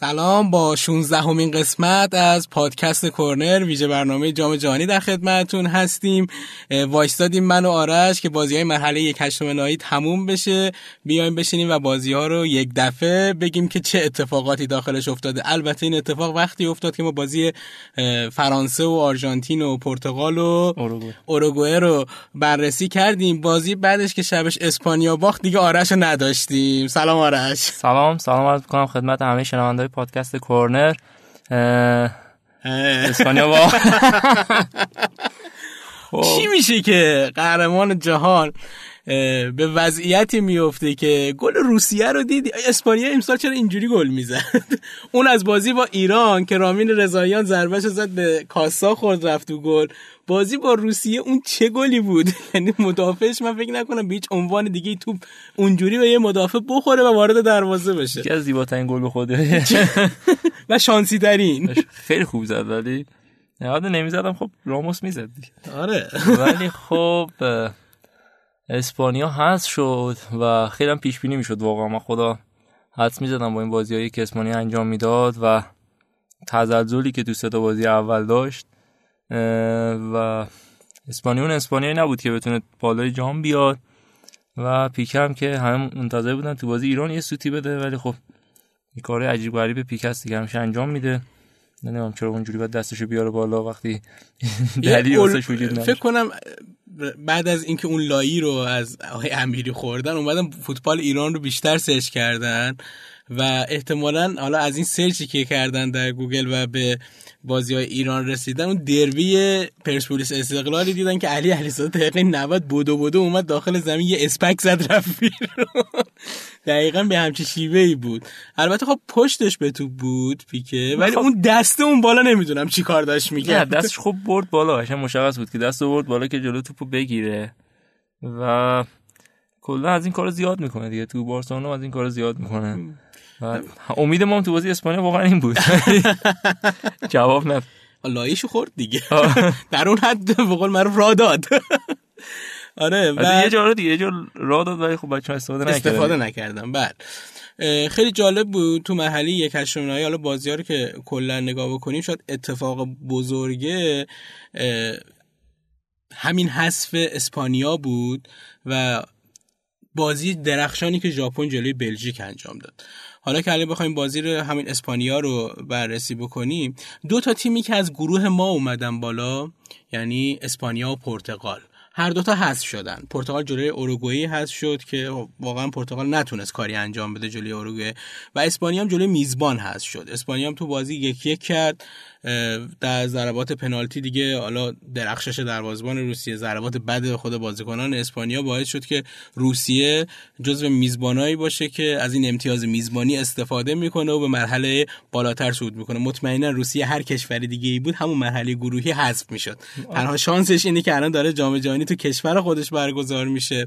سلام با 16 همین قسمت از پادکست کورنر ویژه برنامه جام جهانی در خدمتتون هستیم. وایستادیم من و آرش که بازی های مرحله یک هشتم نهایی تموم بشه. بیایم بشینیم و بازی ها رو یک دفعه بگیم که چه اتفاقاتی داخلش افتاده. البته این اتفاق وقتی افتاد که ما بازی فرانسه و آرژانتین و پرتغال و اوروگوئه. رو بررسی کردیم. بازی بعدش که شبش اسپانیا باخت دیگه آرش رو نداشتیم. سلام آرش. سلام سلام عرض می‌کنم خدمت همه پادکست کورنر اسپانیا با. چی میشه که قهرمان جهان به وضعیتی میفته که گل روسیه رو دیدی؟ اسپانیا امسال چرا اینجوری گل می‌زد؟ اون از بازی با ایران که رامین رضاییان ضربهش زد به کاسا خورد رفت تو گل. بازی با روسیه اون چه گلی بود؟ یعنی مدافعش من فکر نکنم به هیچ عنوان دیگه توپ اونجوری به یه مدافع بخوره و وارد دروازه بشه. یکی از زیباترین گل به خوده و شانسی ترین خیلی خوب زد ولی یاد نمی‌زدم. خب راموس می‌زد آره. ولی خب اسپانیا هست شد و خیلی هم پیش بینی می‌شد واقعا. من خدا حدس می‌زدم با این بازیایی که اسپانیا انجام می‌داد و تزلزلی که تو سه بازی اول داشت. و اسپانیا اون اسپانیایی نبود که بتونه بالای جام بیاد. و پیکه هم که همه منتظر بودن تو بازی ایران یه سوتی بده ولی خب این کار عجیب غریب پیکه است دیگه همیشه انجام میده. نمی‌دونم چرا اونجوری باید دستشو بیاره بالا وقتی دلیلی واسش وجود نداره. فکر کنم بعد از اینکه اون لایی رو از آقای امیری خوردن اومدن فوتبال ایران رو بیشتر search کردن. و احتمالا حالا از این search ی که کردن در گوگل و به بازی های ایران رسیدن اون دربی پرسپولیس استقلالی دیدن که علی علیزاده دقیقه 90 بودو بودو اومد داخل زمین یه اسپک زد رفت بیرون. دقیقا به همچی شیوه ای بود. البته خب پشتش به تو بود پیکه ولی خب اون دسته اون بالا نمی‌دونم چی کار داشت می‌کرد. دستش خوب برد بالا قشنگ مشخص بود که دست برد بالا که جلو توپو بگیره. و کلا از این کار زیاد می‌کنه دیگه تو بارسلونا از این کار زیاد می‌کنه. امید ما تو بازی اسپانیا واقعا این بود. جواب ند لایشو خورد دیگه. در اون حد به قول معروف را داد. آره و یه جا دیگه یه جا را داد ولی خب بچه‌ها استفاده نکردن. استفاده نکردم. بعد. خیلی جالب بود تو محلی یک هشتم نهایی حالا بازی ها رو که کلا نگاه بکنیم شاید اتفاق بزرگه همین حذف اسپانیا بود و بازی درخشانی که ژاپن جلوی بلژیک انجام داد. حالا که الان بخوایم بازی رو همین اسپانیا رو بررسی بکنیم دو تا تیمی که از گروه ما اومدن بالا یعنی اسپانیا و پرتغال. هر دوتا حذف شدن. پرتغال جلوی اوروگوئه حذف شد که واقعا پرتغال نتونست کاری انجام بده جلوی اوروگوئه و اسپانیا هم جلوی میزبان حذف شد. اسپانیا هم تو بازی یک یک کرد. در ضربات پنالتی دیگه حالا درخشش دروازه‌بان روسیه ضربات بد خود بازیکنان اسپانیا باعث شد که روسیه جزو میزبانایی باشه که از این امتیاز میزبانی استفاده می‌کنه و به مرحله بالاتر صعود می‌کنه. مطمئنا روسیه هر کشور دیگه ای بود همون مرحله گروهی حذف می‌شد. تنها شانسش اینه که الان داره جام جهانی تو کشور خودش برگزار میشه.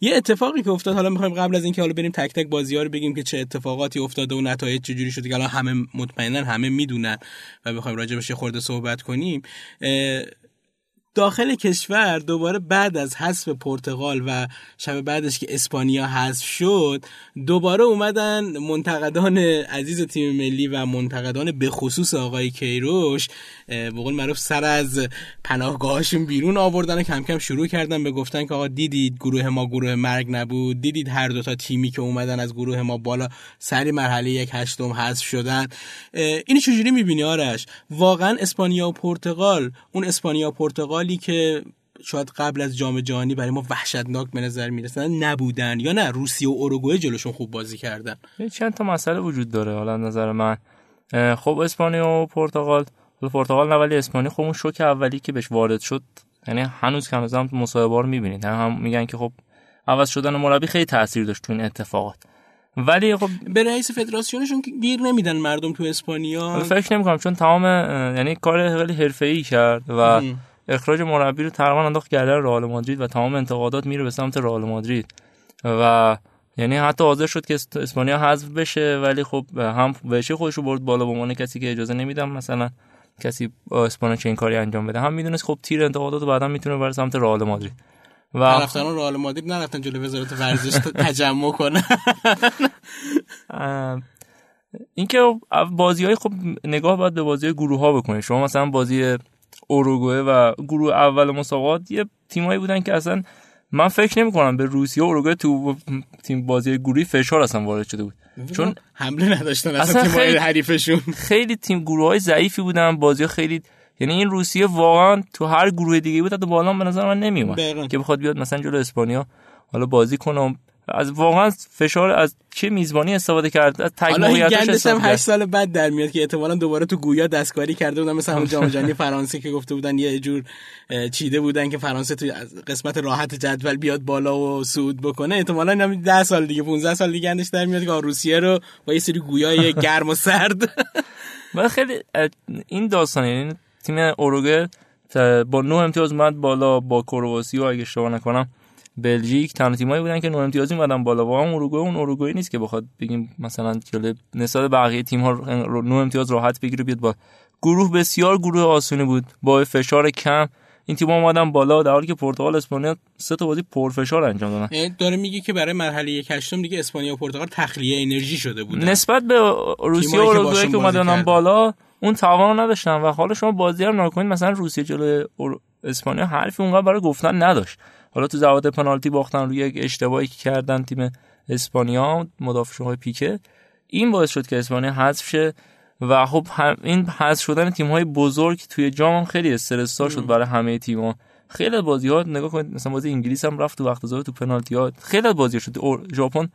یه اتفاقی که افتاد حالا می‌خوایم قبل از اینکه حالا بریم تک تک بازی‌ها رو بگیم که چه اتفاقاتی افتاده و نتایج چجوری شده که الان همه مطمئنا همه می‌دونن و بخوایم راجبش خورده صحبت کنیم. داخل کشور دوباره بعد از حذف پرتغال و شب بعدش که اسپانیا حذف شد دوباره اومدن منتقدان عزیز تیم ملی و منتقدان به خصوص آقای کیروش به قول معروف سر از پناهگاهاشون بیرون آوردن و کم کم شروع کردن به گفتن که آقا دیدید گروه ما گروه مرگ نبود دیدید هر دو تا تیمی که اومدن از گروه ما بالا سری مرحله یک هشتم حذف شدن. اینو چجوری می‌بینی آرش؟ واقعا اسپانیا و پرتغال اون اسپانیا و پرتغال حالی که شاید قبل از جام جهانی برای ما وحشتناک به نظر می‌رسن نبودن یا نه روسیه و اوروگوئه جلوشون خوب بازی کردن. چند تا مسئله وجود داره حالا نظر من. خب اسپانیا و پرتغال. به پرتغال نه ولی اسپانیا خب اون شوک اولی که بهش وارد شد یعنی هنوز که هنوز هم مصاحبه رو می‌بینید. هم میگن که خب عوض شدن مربی خیلی تاثیر داشت تو این اتفاقات. ولی خب به رئیس فدراسیونشون گیر نمیدن مردم تو اسپانیا. فکر نمی‌کنم چون تمام یعنی کار خیلی حرفه‌ای کرد و اخراج مربی رو تقریبا انداخت گردن رئال مادرید و تمام انتقادات میره به سمت رئال مادرید. و یعنی حتی حاضر شد که اسپانیا حذف بشه ولی خب هم بهش خودش رو برد بالا به عنوان کسی که اجازه نمیدم مثلا کسی اسپانیا چه این کاری انجام بده. هم می‌دونست خب تیر انتقادات بعدا می‌تونه بره سمت رئال مادرید. و طرفداران رئال مادرید نرفتن جلوی وزارت ورزش تجمع کنن. اینکه بازی های خب نگاه باید به بازی گروه ها بکنید شما مثلا بازی اوروگوئه و گروه اول مسابقات یه تیمایی بودن که اصلا من فکر نمی کنم به روسیه و اوروگوئه تو تیم بازی گروهی فشار اصلا وارد شده بود. چون حمله نداشتن اصلا, اصلا خیلی حریفشون. خیلی تیم گروه های ضعیفی بودن بازی خیلی یعنی این روسیه واقعا تو هر گروه دیگه بود تا بالا به نظر من نمیومد که بخواد بیاد مثلا جلو اسپانیا حالا بازی کنه از واقعا فشار از چه میزبانی استفاده کرد؟ از تگ موقعیتش هم 8 سال بعد در میاد که احتمالاً دوباره تو گویا دستکاری کرده بودن مثلا همون جام جهانی فرانسه که گفته بودن یه جور چیده بودن که فرانسه تو قسمت راحت جدول بیاد بالا و صعود بکنه. احتمالاً هم 10 سال دیگه 15 سال دیگه اندش در میاد که روسیه رو با یه سری گویای گرم و سرد. من خیلی این داستان یعنی تیم اوروگه با 9 امتیاز اومد بالا با کرواسی اگه اشتباه نکنم بلژیک تنها تیمایی بودن که 9 امتیازی اومدن بالا. واقعا اروگوئه اون اروگوئه نیست که بخواد بگیم مثلا جلوی نسبت بقیه تیم ها 9 امتیاز راحت بگیره بیاد با گروه بسیار گروه آسونی بود. با فشار کم این تیم اومدن بالا. در حالی که پرتغال اسپانیا سه تا بازی پرفشار انجام دادن. یعنی داره میگه که برای مرحله یک هشتم دیگه اسپانیا و پرتغال تخلیه انرژی شده بودن. نسبت به روسیه و اوروگوئه که اومدن بالا اون توان نداشتن و حالا شما بازی هم نکنید مثلا روسیه جلوی اسپانیا حرفی اونقدر برای گفتن نداشت. حالا تو زواد پنالتی باختن روی یک اشتباهی که کردن تیم اسپانیا مدافع پیکه. این باعث شد که اسپانیا حذف شه و خب این حذف شدن تیم های بزرگ توی جام خیلی استرس شد برای همه تیم‌ها خیلی بازی ها نگاه کنید مثلا بازی انگلیس هم رفت تو وقت زاویه تو پنالتی ها. خیلی بازی شد. ژاپن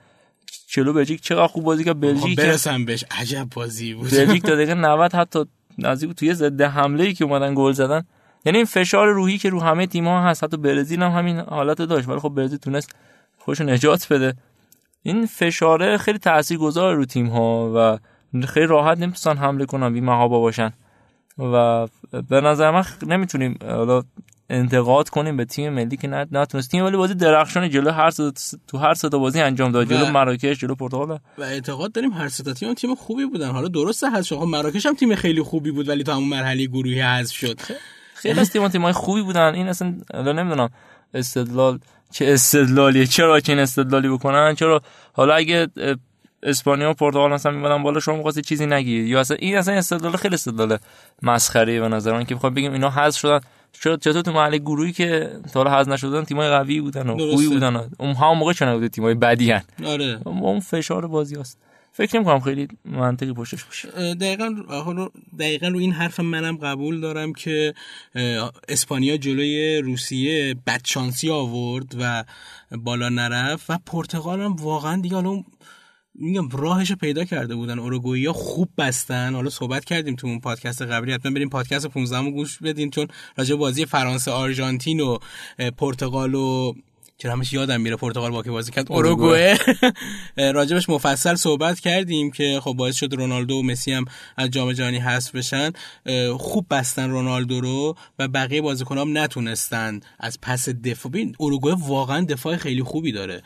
چلو بلژیک چقدر خوب بازی کرد. بلژیک برسم بهش. عجب بازی بود. بلژیک تا دقیقه 90 حتی نزدیک توی ضد حمله ای که اومدن گل زدن یعنی این فشار روحی که رو همه تیم ها هست حتی برزیل هم همین حالت داشت ولی خب برزیل تونست خوش نجات بده. این فشاره خیلی تاثیرگذار رو تیم ها و خیلی راحت نمی‌تونن حمله کنن بی محابا باشن. و به نظر من نمی‌تونیم حالا انتقاد کنیم به تیم ملی که نتونست تیم ولی بازی درخشان جلو هر تو هر سه بازی انجام داد. جلو مراکش جلو پرتغال. و اعتقاد داریم هر سه تیم تیم خوبی بودن. حالا درسته هست شما مراکش هم تیم خیلی خوبی بود ولی تا همون مرحله گروهی حذف شد. خیلی از تیم تیمای خوبی بودن. این اصلا نمی‌دونم استدلال چه استدلالیه. چرا که این استدلالی بکنن؟ چرا حالا اگه اسپانیا و پرتغال مثلا میمدن بالا شما می‌خواستی چیزی نگی. یا اصلا این اصلا استدلال خیلی استدلال مسخره به نظر من که بخوام بگیم اینا حذف شدن. چرا چطور تو محل گروهی که تا حالا حذف نشدن تیمای قوی بودن و خوبی بودن. اون هم موقع چنان بود تیمای بدی ان آره. اون فشار بازی است فکر نمی خیلی منطقی پشتش باشه. دقیقا دقیقا رو این حرف منم قبول دارم که اسپانیا جلوی روسیه بدشانسی آورد و بالا نرفت و پرتغال هم واقعا دیگه حالا میگم راهش پیدا کرده بودن. اوروگوئیا خوب بستن. حالا صحبت کردیم تو اون پادکست قبلی. حتما بریم پادکست 15 رو گوش بدین چون راجع بازی فرانسه آرژانتین و پرتغال و چرا همش یادم میره پرتغال با که بازی کرد؟ اوروگوئه. راجبش مفصل صحبت کردیم که خب باعث شد رونالدو و مسی هم از جام جهانی حذف بشن. خوب بستن رونالدو رو و بقیه بازیکنام نتونستن از پس دفاع. ببین اوروگوئه واقعا دفاع خیلی خوبی داره.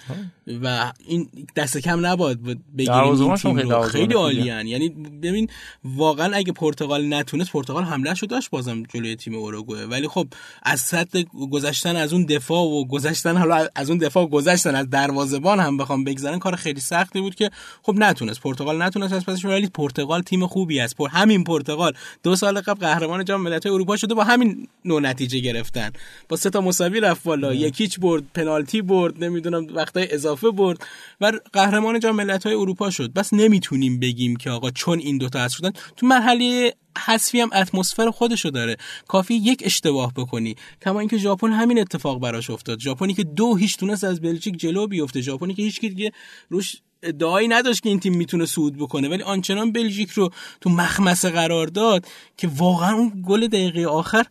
و این دست کم نباید بگیریم این تیم رو. خیلی عالیان یعنی ببین واقعا اگه پرتغال نتونست پرتغال حمله شو داشت بازم جلوی تیم اوروگوئه. ولی خب از سطح گذشتن از اون دفاع و گذشتن حالا از اون دفاع گذشتن از دروازه‌بان هم بخوام بگذرن کار خیلی سختی بود که خب نتونست. پرتغال نتونست از پسش ولی پرتغال تیم خوبی است. پر همین پرتغال دو سال قبل قهرمان جام ملت‌های اروپا شده با همین نوع نتیجه گرفتن. با سه تا مساوی رفت بالا. یکیچ برد پنالتی برد نمی‌دونم وقتای اضافه برد و قهرمان جام ملت‌های اروپا شد. بس نمی‌تونیم بگیم که آقا چون این دوتا از شدن تو مرحله حذفی هم اتمسفر خودشو داره. کافی یک اشتباه بکنی. کما اینکه ژاپن همین اتفاق براش افتاد. ژاپنی که دو هیچ تونست از بلژیک جلو بیفته. ژاپنی که هیچ دیگه روش ادعایی نداشت که این تیم می‌تونه صعود بکنه. ولی آنچنان بلژیک رو تو مخمسه قرار داد که واقعا اون گل دقیقه آخر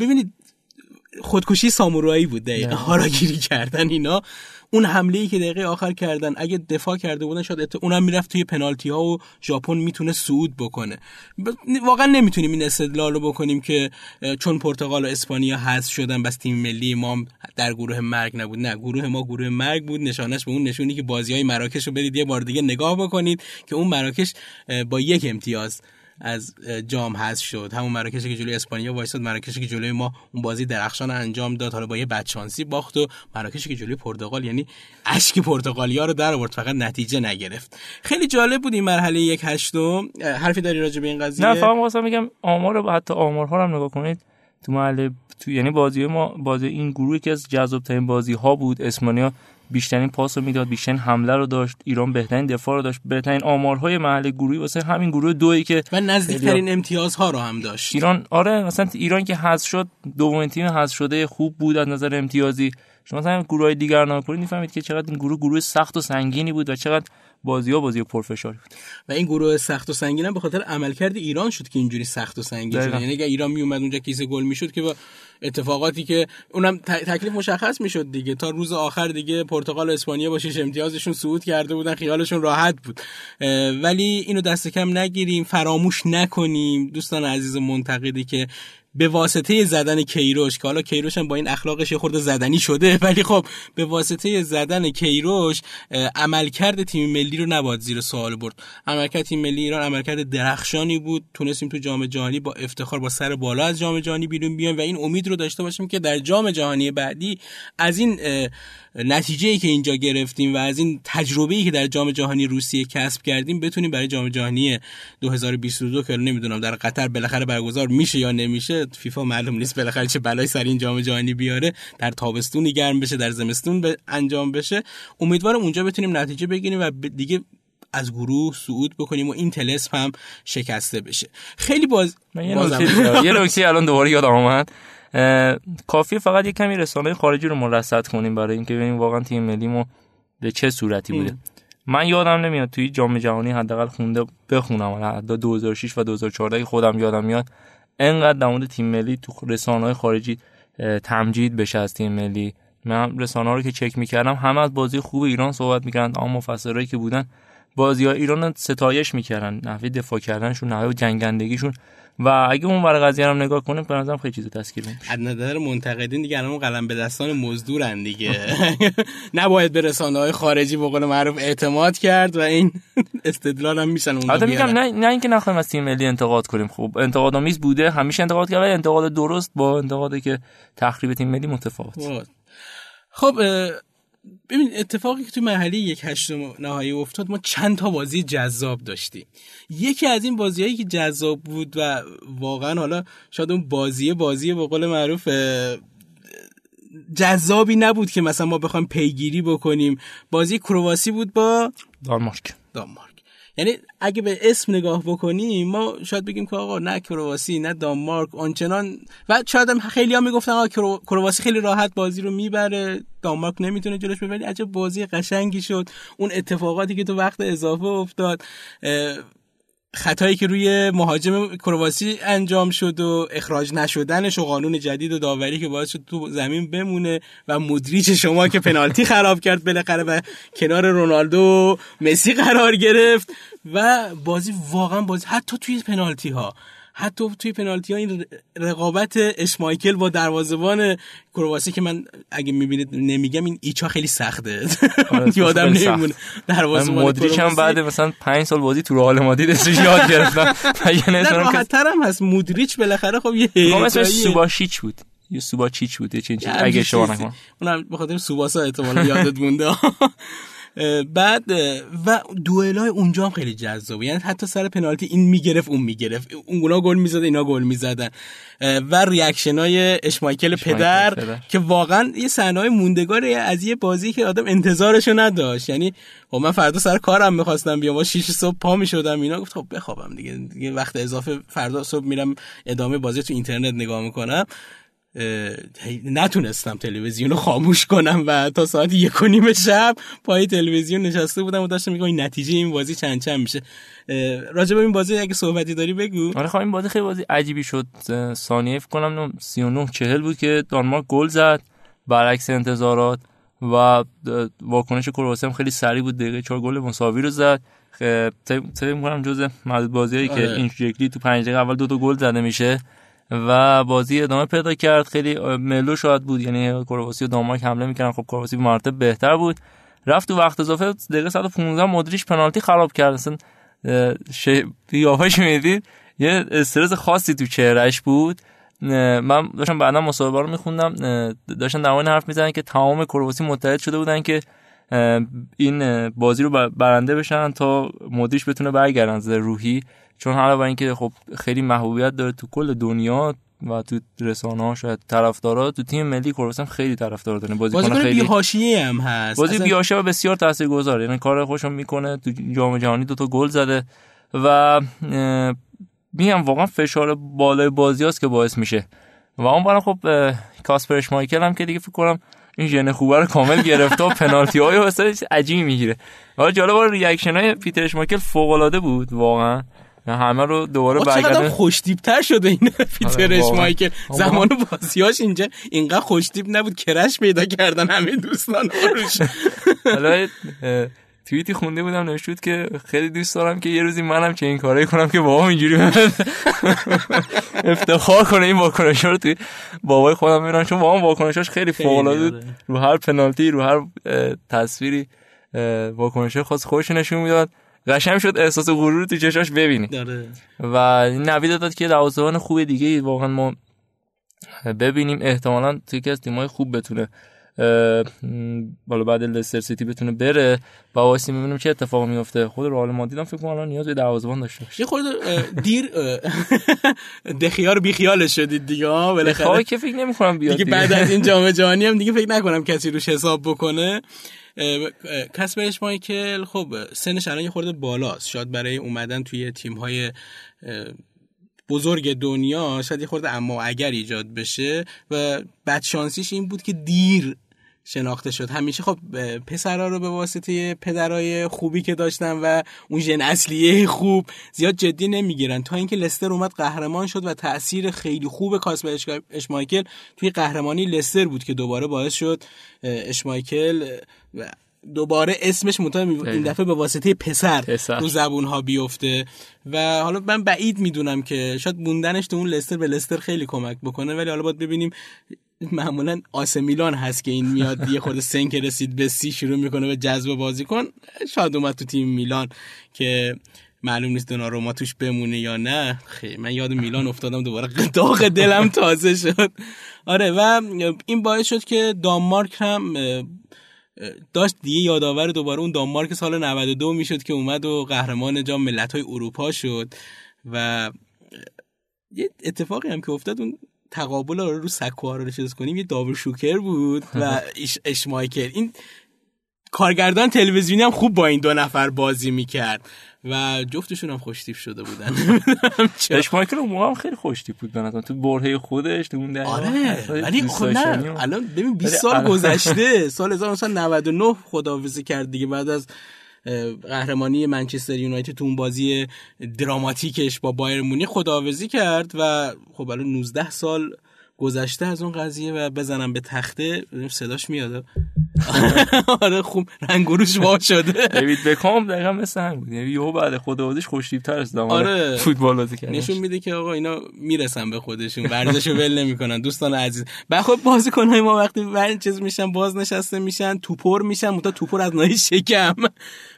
ببینید خودکشی سامورایی بود دقیقه هاراگیری کردن اینا. اون حمله ای که دقیقه آخر کردن اگه دفاع کرده بودن شاید اونم می‌رفت توی پنالتی ها و ژاپن می‌تونه صعود بکنه. واقعا نمی‌تونیم این استدلال رو بکنیم که چون پرتغال و اسپانیا حذف شدن بس تیم ملی ما در گروه مرگ نبود. نه گروه ما گروه مرگ بود. نشانش به اون نشونی که بازی های مراکش رو برید یه بار دیگه نگاه بکنید که اون مراکش با یک امتیاز از جام حذف شد. همون مراکشی که جلوی اسپانیا وایساد مراکشی که جلوی ما اون بازی درخشان انجام داد. حالا با یه بدشانسی باخت و مراکشی که جلوی پرتغال یعنی اشک پرتغالیا رو در آورد. فقط نتیجه نگرفت. خیلی جالب بود این مرحله یک هشتم حرفی داری راجع به این قضیه؟ نه فقط واسه میگم آمار حتی آمارها رو هم نگاه کنید. تو محله تو یعنی بازی ما بازی این گروهی که از جذاب ترین بازی ها بود اسپانیا بیشترین پاس رو می‌داد بیشترین حمله رو داشت ایران بهترین دفاع رو داشت بهترین آمارهای محل گروهی واسه همین گروه دویی که و نزدیکترین امتیازها رو هم داشت. ایران آره مثلا ایران که حذف شد دومین تیم حذف شده خوب بود از نظر امتیازی. شما مثلا گروه های دیگر نگاه کنید می‌فهمید که چقدر این گروه گروه سخت و سنگینی بود و چقدر بازی ها بازی پرفشاری بود. و این گروه سخت و سنگین هم به خاطر عملکرد ایران شد که اینجوری سخت و سنگین شد. یعنی اگه ایران می اومد اونجا کیسه گل می‌شد که با اتفاقاتی که اونم تکلیف مشخص می‌شد دیگه. تا روز آخر دیگه پرتغال و اسپانیا با شش امتیازشون صعود کرده بودن خیالشون راحت بود. ولی اینو دست کم نگیریم فراموش نکنیم. دوستان عزیز منتقدی که به واسطه زدن کیروش که حالا کیروش هم با این اخلاقش خورده زدنی شده ولی خب به واسطه زدن کیروش عملکرد تیم ملی رو نباید زیر سوال برد. عملکرد تیم ملی ایران عملکرد درخشانی بود. تونستیم تو جام جهانی با افتخار با سر بالا از جام جهانی بیرون بیایم و این امید رو داشته باشیم که در جام جهانی بعدی از این نتیجه ای که اینجا گرفتیم و از این تجربه ای که در جام جهانی روسیه کسب کردیم بتونیم برای جام جهانی 2022 که نمی‌دونم در قطر بالاخره برگزار میشه یا نمیشه فیفا معلوم نیست بالاخره چه بلای سر این جام جهانی بیاره. در تابستون گرم بشه در زمستون به انجام بشه. امیدوارم اونجا بتونیم نتیجه بگیریم و دیگه از گروه صعود بکنیم و این تلسپ هم شکسته بشه. خیلی باز یه نکته الان دوباره یاد آمد کافی فقط یه کمی رسانه خارجی رو مرصد کنیم برای اینکه ببینیم واقعا تیم ملیمو به چه صورتی بوده. من یادم نمیاد توی جام جهانی حداقل خونده بخونم. حتی 2006 و 2014 خودم یادم میاد. انقدر در مورد تیم ملی تو رسانه های خارجی تمجید بشه از تیم ملی. من رسانه رو که چک می‌کردم همه از بازی خوب ایران صحبت می‌کردن اما مفسرایی که بودن بازی ها ایران ستایش می‌کردن. نحوه دفاع کردنشون نحوه جنگندگیشون. و اگه اون ور قضیه هم نگاه کنیم به نظرم خیلی چیز تسکیر میشه از نظر منتقدین دیگه الان قلم به دستان مزدورن دیگه. نباید به رسانه های خارجی به قول معروف اعتماد کرد و این استدلال هم میشن اون میگم نه نه اینکه نخوایم از تیم ملی انتقاد کنیم. خب انتقاد آمیز بوده همیشه انتقاد کرد انتقاد درست با انتقادی که تخریب تیم ملی متفاوت. خب ببین اتفاقی که توی مرحله یک هشتم نهایی افتاد ما چند تا بازی جذاب داشتیم. یکی از این بازیهایی که جذاب بود و واقعا حالا شاید اون بازی بازی به قول معروف جذابی نبود که مثلا ما بخوایم پیگیری بکنیم. بازی کرواسی بود با دانمارک. دانمارک. یعنی اگه به اسم نگاه بکنیم ما شاید بگیم که آقا نه کرواسی نه دانمارک آنچنان. و شاید هم خیلی ها می‌گفتن آقا کرواسی خیلی راحت بازی رو می‌بره دانمارک نمی‌تونه جلوش ببره. عجب بازی قشنگی شد. اون اتفاقاتی که تو وقت اضافه افتاد خطایی که روی مهاجم کرواسی انجام شد و اخراج نشدنش و قانون جدید و داوری که باعث شد تو زمین بمونه و مدریچ شما که پنالتی خراب کرد بالاخره و کنار رونالدو و مسی قرار گرفت و بازی واقعا بازی حتی توی پنالتی ها حتی توی پنالتی ها این رقابت اشمایکل با دروازبان کرواسی که من اگه می‌بینید نمیگم این ایچا خیلی سخته. آره، یادم نمیمونه. دروازبان مدریچ هم بعد مثلا 5 سال بازی تو رئال مادرید اسمش یاد گرفتم. نه راحت هم هست. مودریچ بالاخره خب یه اسمش سوباشیچ بود. یه سوباچیچ بود یه چیزی اگه شما نکنم. اونم به خاطر سوباسا احتمالاً یادت مونده. بعد و دوئل های اونجا هم خیلی جذابه. یعنی حتی سر پنالتی این می‌گرفت اون می‌گرفت. اونا گل می‌زد اینا گل می‌زدن. و reaction های اشمایکل پدر, پدر, که واقعا یه صحنه موندگاره از یه بازی که آدم انتظارشو نداشت. یعنی خب من فردا سر کارم می‌خواستم بیام با 6 صبح پا می‌شدم اینا گفت خب بخوابم دیگه. دیگه وقت اضافه فردا صبح میرم ادامه بازی تو اینترنت نگاه می‌کنم. نتونستم تلویزیون رو خاموش کنم و تا ساعت یک و نیم شب پای تلویزیون نشسته بودم و داشتم میگم این نتیجه این بازی چند چند میشه. راجع به این بازی اگه صحبتی داری بگو. آره خب این بازی خیلی بازی عجیبی شد. ثانیه فکر کنم 39 40 بود که دانمارک گل زد برعکس انتظارات و واکنش کرواسی هم خیلی سریع بود. دقیقه 4 گل مساوی رو زد. فکر می‌کنم جزء معدود بازیایی که آره. این شکلی تو 5 دقیقه اول دو تا گل زده میشه. و بازی ادامه پیدا کرد. خیلی ملو شاد بود یعنی کرواسی و دانمارک حمله می‌کردن. خب کرواسی به مرتب بهتر بود. رفت تو وقت اضافه دقیقه 115 مدریش پنالتی خراب کرد. اصلا قیافش می‌دید. یه استرس خاصی تو چهرهش بود. من داشتم بعدا مصاحبه رو میخوندم. داشتن در حرف می‌زنن که تمام کرواسی متحد شده بودن که این بازی رو برنده بشن تا مدیرش بتونه برگردن روحی. چون حالا با اینکه خب خیلی محبوبیت داره تو کل دنیا و تو رسانه ها شاید طرفدارا تو تیم ملی کرواتیا خیلی طرفدار داره بازی خیلی بی‌حاشیه هم هست. بازی بی‌حاشیه و بسیار تاثیرگذار یعنی کار خوشم می‌کنه تو جام جهانی دو تا گل زده و میگم واقعا فشار بالای بازی که باعث میشه. و اون برای خب کاسپر اشمایکل هم که دیگه فکر کنم این ژن خوبه رو کامل گرفته و پنالتی های واسه عجیبی می‌گیره. حالا جالب reaction های پیتر اشمایکل فوق العاده بود واقعا. همه رو دوباره برگردن. خوشتیبتر شده این پیتر آره، اشمایکل زمان بازیاش اینجا اینقدر خوشتیب نبود crush پیدا کردن همه دوستان روش. حالا توییتی خونده بودم نوشته که خیلی دوست دارم که یه روزی منم چه این کارایی کنم که بابام اینجوری افتخار کنه این واکنشا رو توی بابای خودم میرن چون بابام واکنشاش خیلی فوق العاده آره. رو هر پنالتی رو هر تصویری واکنش خاص خوش نشون می‌داد. قشنگ شد احساس غرور تو چشاش ببینی داره. و نوید داد که دروازه‌بان خوب دیگه واقعا ما ببینیم احتمالا توی یکی از تیم‌های خوب بتونه بالا بعد لستر سیتی بتونه بره. و واسه می‌بینیم چه اتفاقی میفته خود رئال مادرید هم فکر کنم الان نیاز به دروازه‌بان داشته باشه. یه خورده دیر دخیار بی خیالش شدید دیگه ها بالاخره. که فکر نمی‌کنم بیاد دیگه بعد از این جام جهانی هم دیگه فکر نکنم کسی روش حساب بکنه. کسب مایکل خب سنش الان یه خورده بالاست. شاید برای اومدن توی تیم های بزرگ دنیا شاید یه خورده اما اگر ایجاد بشه و بدشانسیش این بود که دیر شناخته شد. همیشه خب پسرها رو به واسطه پدرای خوبی که داشتن و اون ژن اصلیه خوب زیاد جدی نمی‌گیرن. تا اینکه لستر اومد قهرمان شد و تاثیر خیلی خوب کاسپر اشمایکل توی قهرمانی لستر بود که دوباره باعث شد اشمایکل دوباره اسمش مطمئن این دفعه به واسطه پسر, پسر. رو زبون ها بیفته. و حالا من بعید می‌دونم که شاید موندنش تو اون لستر به لستر خیلی کمک بکنه ولی حالا باید ببینیم. معمولا آس میلان هست که این میاد یه خود سن که رسید به سی شروع می‌کنه به جذب بازیکن شاید اومد تو تیم میلان که معلوم نیست دوناروما توش بمونه یا نه. خیلی من یاد میلان افتادم دوباره. داغ دلم تازه شد. آره و این باعث شد که دانمارک هم داشت دیگه یادآور دوباره اون دانمارک سال 92 می‌شد که اومد و قهرمان جام ملت‌های اروپا شد و یه اتفاقی هم که افتاد اون تقابل رو رو سکوها رو چیز کنیم یه داور شوکر بود و اش اشمایکل. این کارگردان تلویزیونی هم خوب با این دو نفر بازی می‌کرد. و جفتشون هم خوشتیپ شده بودن. اشمایکل اون موقع هم خیلی خوشتیپ بود به تو برهه خودش تو اون آره ولی خب نه الان ببین 20 سال گذشته سال 1999 خداحافظی کرد دیگه. بعد از قهرمانی منچستر یونایتد تو اون بازی دراماتیکش با بایر مونیخ خداحافظی کرد و خب الان 19 سال گذشته از اون قضیه و بزنم به تخته صداش میاد. آره خوب رنگ روش وا شده. دیوید بکام دقیقا مثل هم بود. یعنی یهو بعد خودآوردیش خوشتیپ‌تر از آره. فوتبال بازی کردن نشون میده که آقا اینا می‌رسن به خودشون ورزشو ول نمی‌کنن. دوستان عزیز بعد خب بازیکن‌های ما وقتی ورن چیز میشن باز نشسته میشن توپر میشن متا توپر از ناحیه شکم.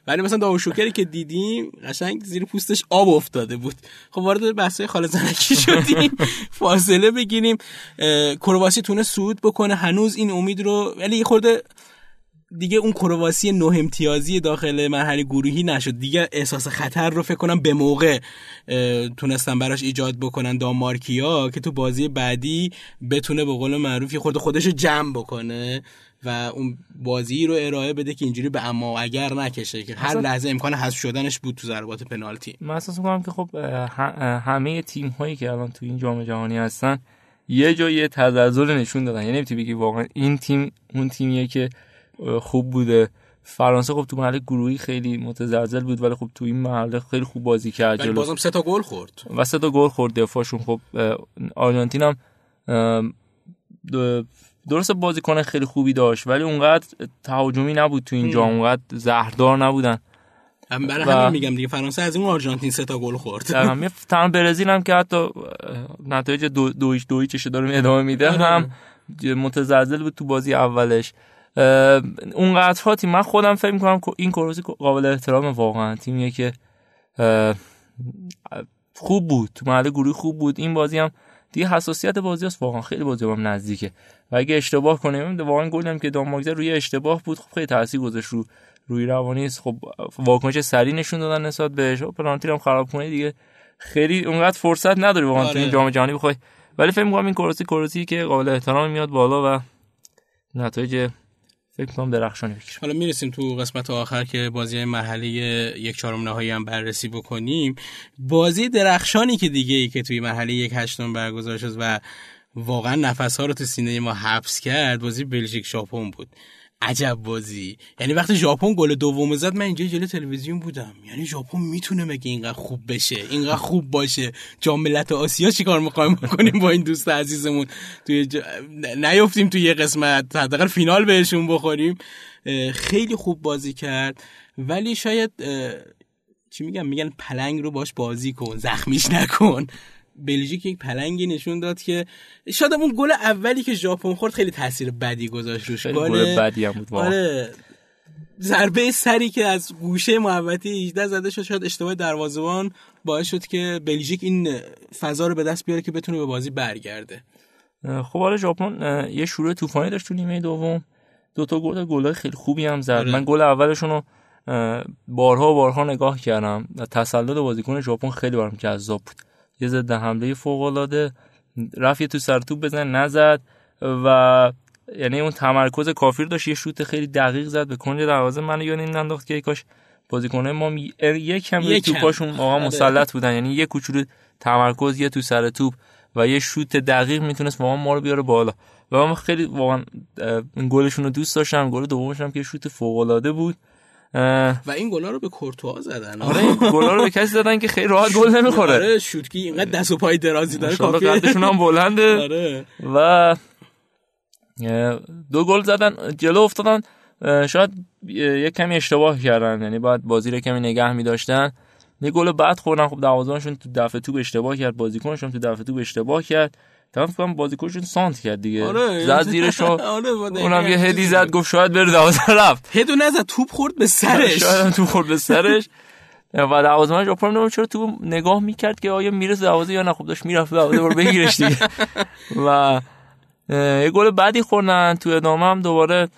ولی مثلا داور شوکری که دیدیم قشنگ زیر پوستش آب افتاده بود. خب وارد بحث خاله زنکی شدیم. فاصله بگیریم. کرواسی تونه سود بکنه. هنوز این امید رو ولی یه خورده دیگه اون کرواسی نه امتیازی داخل مرحله گروهی نشد. دیگه احساس خطر رو فکر کنم به موقع تونستن براش ایجاد بکنن دامارکیا که تو بازی بعدی بتونه به قول معروف یه خورده خودش جمع بکنه. و اون بازی رو ارائه بده که اینجوری به اما اگر نکشه که هر لحظه امکان حذف شدنش بود تو ضربات پنالتی. من احساس می‌کنم که خب همه تیم هایی که الان تو این جام جهانی هستن یه جایی تزلزل نشون دادن. یعنی نمی‌تونی بگی واقعا این تیم اون تیمیه که خوب بوده. فرانسه خب تو محل گروهی خیلی متزلزل بود ولی خب تو این محله خیلی خوب بازی کرد ولی بازم سه تا گل خورد. و سه تا گل خورد دفاعشون. خب آرژانتین هم درست بازیکن خیلی خوبی داشت ولی اونقدر تهاجمی نبود تو اینجا اونقدر زهردار نبودن. برای همین میگم دیگه فرانسه از این آرژانتین سه تا گل خورد. تمام تمام برزیل هم که حتی نتایج دو دویش دویچش داره ادامه میده آره. هم متزلزل بود تو بازی اولش. اون تیم من خودم فکر می‌کنم این کروسی قابل احترام واقعا. تیمیه که خوب بود تو محل گروه خوب بود. این بازی هم دیگه حساسیت بازی هست واقعا خیلی بازی هم نزدیکه. و اگه اشتباه کنیم واقعا گل هم که داماگزه روی اشتباه بود خب خیلی تاثیر گذاشت رو روی روانی خب واکنش سری نشون دادن نسبت بهش. پلانتی هم خراب کنه دیگه. خیلی اونقدر فرصت نداری واقعا تو این آره. جام جهانی بخوای. ولی فکر می‌کنم این کروسی کروسی که قابل احترام میاد بالا و نتایج فکر کنم درخشانی بگیره حالا می‌رسیم تو قسمت آخر که بازی محلی یک چهارم نهایی هم بررسی بکنیم. بازی درخشانی که دیگه ای که توی محلی یک هشتم برگزار شد و واقعا نفس ها رو تو سینه ما حبس کرد بازی بلژیک ژاپن بود. عجب بازی. یعنی وقتی ژاپن گل دوم زد من اینجا جلوی تلویزیون بودم. یعنی ژاپن می‌تونه مگه اینقدر خوب بشه اینقدر خوب باشه. جام ملت آسیا چیکار می‌خوایم بکنیم با این دوست عزیزمون؟ توی ج... نیافتیم توی یه قسمت. حداقل فینال بهشون بخوریم. خیلی خوب بازی کرد. ولی شاید چی میگم میگن پلنگ رو باش بازی کن زخمیش نکن. بلژیک یک پلنگی نشون داد که شاید اون گل اولی که ژاپن خورد خیلی تاثیر بدی گذاشت روش. گل بدی هم بود آره. ضربه سری که از گوشه محوطه 18 زده شد شاید اشتباه دروازه‌بان باعث شد که بلژیک این فضا رو به دست بیاره که بتونه به بازی برگرده. خب حالا ژاپن یه شروع طوفانی داشت تو نیمه دوم. دو تا گل گل خیلی خوبی هم زد. آره. من گل اولشون رو بارها و بارها نگاه کردم تسلط بازیکن ژاپن خیلی برام جذاب بود. یه ضد حمله فوق العاده رفت تو سر توپ بزن نزد و یعنی اون تمرکز کافی داشت یه شوت خیلی دقیق زد به کنج دروازه. منو این انداخت که کاش بازیکنه ما یک کم روی توپاشون واقعا آره. مسلط بودن. یعنی یه کوچولو تمرکز یه تو سر توپ و یه شوت دقیق می‌تونست واقعا ما رو بیاره بالا. و من خیلی واقعا این گلشون رو دوست داشتم گل دومش هم که شوت فوق العاده بود. و این گلا رو به کورتوا زدن. آره این گلا رو به کسی زدن که خیلی راحت گل نمی‌خوره. آره شوتکی اینقدر دست و پای درازی داره کافیه. قدشون هم بلنده آره. و دو گل زدن جلو افتادن. شاید یک کمی اشتباه کردن. یعنی باید بازی رو کمی نگه می داشتن یه گل بعد خوردن. خب دروازه‌بانشون تو دفعه تو اشتباه کرد. بازیکنشون تو دفعه تو اشتباه کرد. تمام فکر بازیکنشون سانت کرد دیگه. آره زد زیرش آره اونم یه هدی زد گفت شاید بره دروازه رفت. هدو نزد توپ خورد به سرش. شاید توپ خورد به سرش. و دروازه‌بان ژاپن نمی‌دونم چرا تو نگاه می‌کرد که آیا میره دروازه یا نه؟ خب داشت می‌رفت دروازه رو بگیرش دیگه. و یه گل بعدی خوردن تو ادامه هم دوباره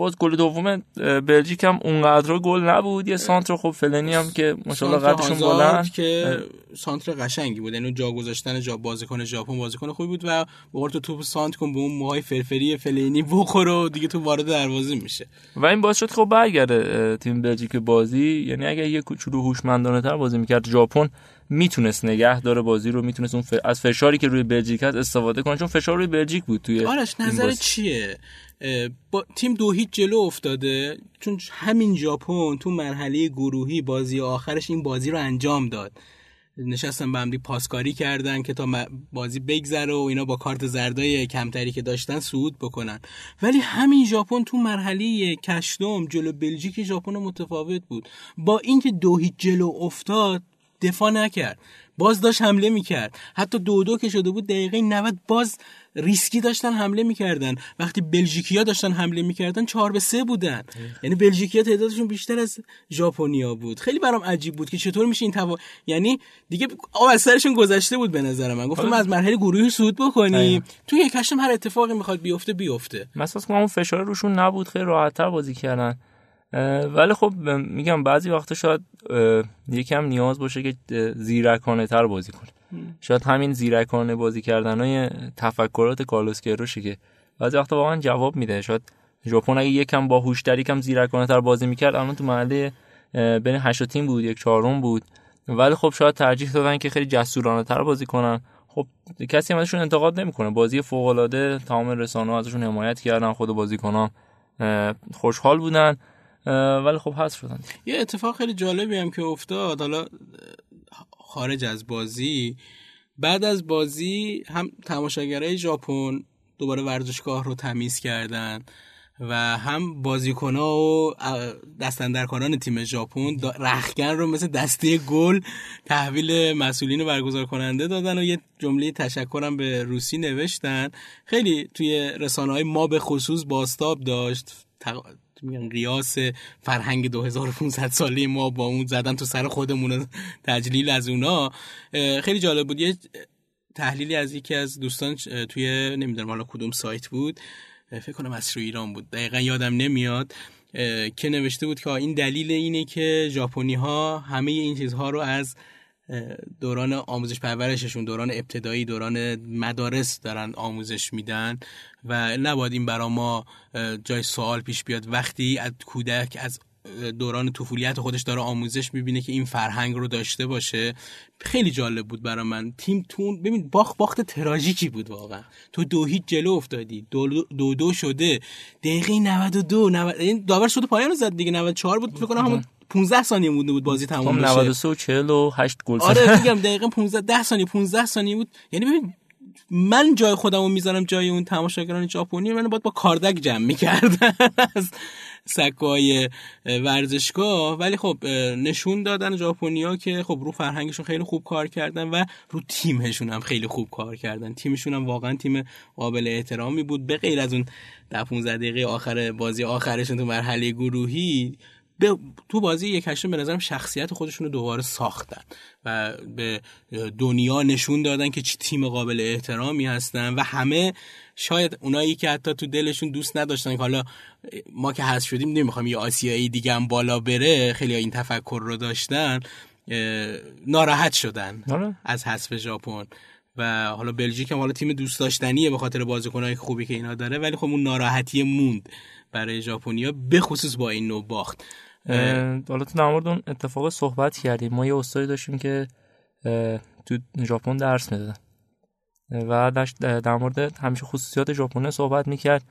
باز گل دوم بلژیک هم اونقدر گل نبود. یه سانتر خب فلنی هم که ماشاءالله قدشون بلند. که سانتر قشنگی بود. یعنی جا گذاشتن جا بازیکن ژاپن بازیکن خوبی بود و بقول تو توپ سانت کن به اون موهای فرفری فلینی بخوره و دیگه تو وارد دروازه میشه. و این باعث شد خب برگرده تیم بلژیک بازی. یعنی اگه یه کوچولو هوشمندانه تر بازی می‌کرد ژاپن می‌تونست نگه داره بازی رو می‌تونست اون از فشاری که روی بلژیک هست استفاده کنه چون فشار روی بلژیک بود توی آرش نظر چیه؟ با تیم دو هیچ جلو افتاده. چون همین ژاپن تو مرحله گروهی بازی آخرش این بازی رو انجام داد. نشستن به همدی پاسکاری کردن که تا بازی بگذره و اینا با کارت زردای کمتری که داشتن صعود بکنن. ولی همین ژاپن تو مرحله کشتم جلو بلژیک ژاپن متفاوت بود. با اینکه دو هیچ جلو افتاد دفاع نکرد. باز داشت حمله می‌کرد. حتی دو دو که شده بود دقیقه 90 باز ریسکی داشتن حمله می‌کردن. وقتی بلژیکیا داشتن حمله می‌کردن چهار به سه بودن. یعنی بلژیکیا تعدادشون بیشتر از ژاپنیا بود. خیلی برام عجیب بود که چطور میشه این توا یعنی دیگه آب از سرشون گذشته بود به نظر من. گفتم از مرحله گروهی صعود بکنیم تو یک هشتم هر اتفاقی می‌خواد بیفته بیفته. مثلا اون فشار روشون نبود. خیلی راحتتر بازی کردن. ولی خب میگم بعضی وقتا شاید یکم نیاز باشه که زیرکانه تر بازی کنه شاید همین زیرکانه بازی کردن های تفکرات کارلوس کروشه که بعضی وقتا واقعا جواب میده. شاید ژاپن اگه یکم باهوشتر کم زیرکانه تر بازی می‌کرد الان تو محله بین 8 تیم بود یک چهارم بود. ولی خب شاید ترجیح دادن که خیلی جسورانه تر بازی کنن. خب کسی ازشون انتقاد نمی‌کنه. بازی فوق العاده تمام رسانه‌ها ازشون حمایت کردن خود بازیکنان خوشحال بودن ولی خب حذف شدن. یه اتفاق خیلی جالبی هم که افتاد. حالا خارج از بازی بعد از بازی هم تماشاگرای ژاپن دوباره ورزشگاه رو تمیز کردن و هم بازیکنها و دستندرکاران تیم ژاپن رخکن رو مثل دسته گل تحویل مسئولین برگزار کننده دادن و یه جمله تشکرم به روسی نوشتن. خیلی توی رسانه های ما به خصوص باستاب داشت. میگن ریاس فرهنگ 2500 ساله ما با اون زدن تو سر خودمون تجلیل از اونا خیلی جالب بود. یه تحلیلی از یکی از دوستان توی نمی‌دونم حالا کدوم سایت بود فکر کنم از رو ایران بود. دقیقا یادم نمیاد که نوشته بود که این دلیل اینه که ژاپنی ها همه این چیزها رو از دوران آموزش پرورششون دوران ابتدایی دوران مدارس دارن آموزش میدن و نباید این برا ما جای سوال پیش بیاد. وقتی از کودک از دوران طفولیت خودش داره آموزش می‌بینه که این فرهنگ رو داشته باشه خیلی جالب بود برای من. تیم تون ببین باخت باخت تراژیکی بود واقعا. تو دو هیچ جلو افتادی. دو دو, دو شده. دقیقه 92 90 این داور شده پایان رو زد دیگه. 94 بود فکر کنم همون 15 ثانیه مونده بود بازی تموم بشه. 93 و 48 گل آره میگم دقیقاً 15 10 ثانیه 15 ثانیه بود. یعنی ببین من جای خودمو می‌ذارم جای اون تماشاگران ژاپنی من باید با کاردک جمع می‌کردن از سکای ورزشگاه. ولی خب نشون دادن ژاپنیا که خب رو فرهنگشون خیلی خوب کار کردن و رو تیمشون هم خیلی خوب کار کردن. تیمشون هم واقعا تیم قابل احترامی بود. به غیر از اون در 15 دقیقه آخر بازی آخرشون تو مرحله گروهی تو بازی یک هشتم به نظرم شخصیت خودشون رو دوباره ساختن و به دنیا نشون دادن که چی تیم قابل احترامی هستن و همه شاید اونایی که حتی تو دلشون دوست نداشتن که حالا ما که هست شدیم نمی‌خوام یه آسیایی دیگه هم بالا بره خیلی این تفکر رو داشتن ناراحت شدن آره. از حذف ژاپن و حالا بلژیک هم حالا تیم دوست داشتنیه به خاطر بازیکنای خوبی که اینا داره ولی خب اون ناراحتی موند برای ژاپنیا به خصوص با این نوع باخت حالا تو در اون اتفاق صحبت کردیم. ما یه استادی داشتیم که تو ژاپن درس می‌دادن. و در مورد همیشه خصوصیات ژاپن صحبت می‌کرد.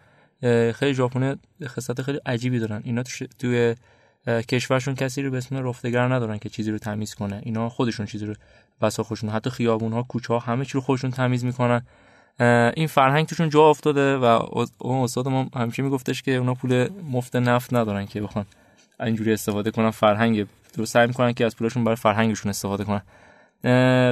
خیلی ژاپن خصلت خیلی عجیبی دارن. اینا توی کشورشون کسی رو به اسم رفتگر ندارن که چیزی رو تمیز کنه. اینا خودشون چیزی رو بسا خودشون حتی خیابون ها کوچه ها همه چی رو خودشون تمیز می‌کنن. این فرهنگ توشون جا افتاده و اون استاد ما همیشه میگفتش که اونا پول مفت نفت ندارن که بخوان اینجوری استفاده کنن فرهنگ رو سعی می‌کنن که از پولشون برای فرهنگشون استفاده کنن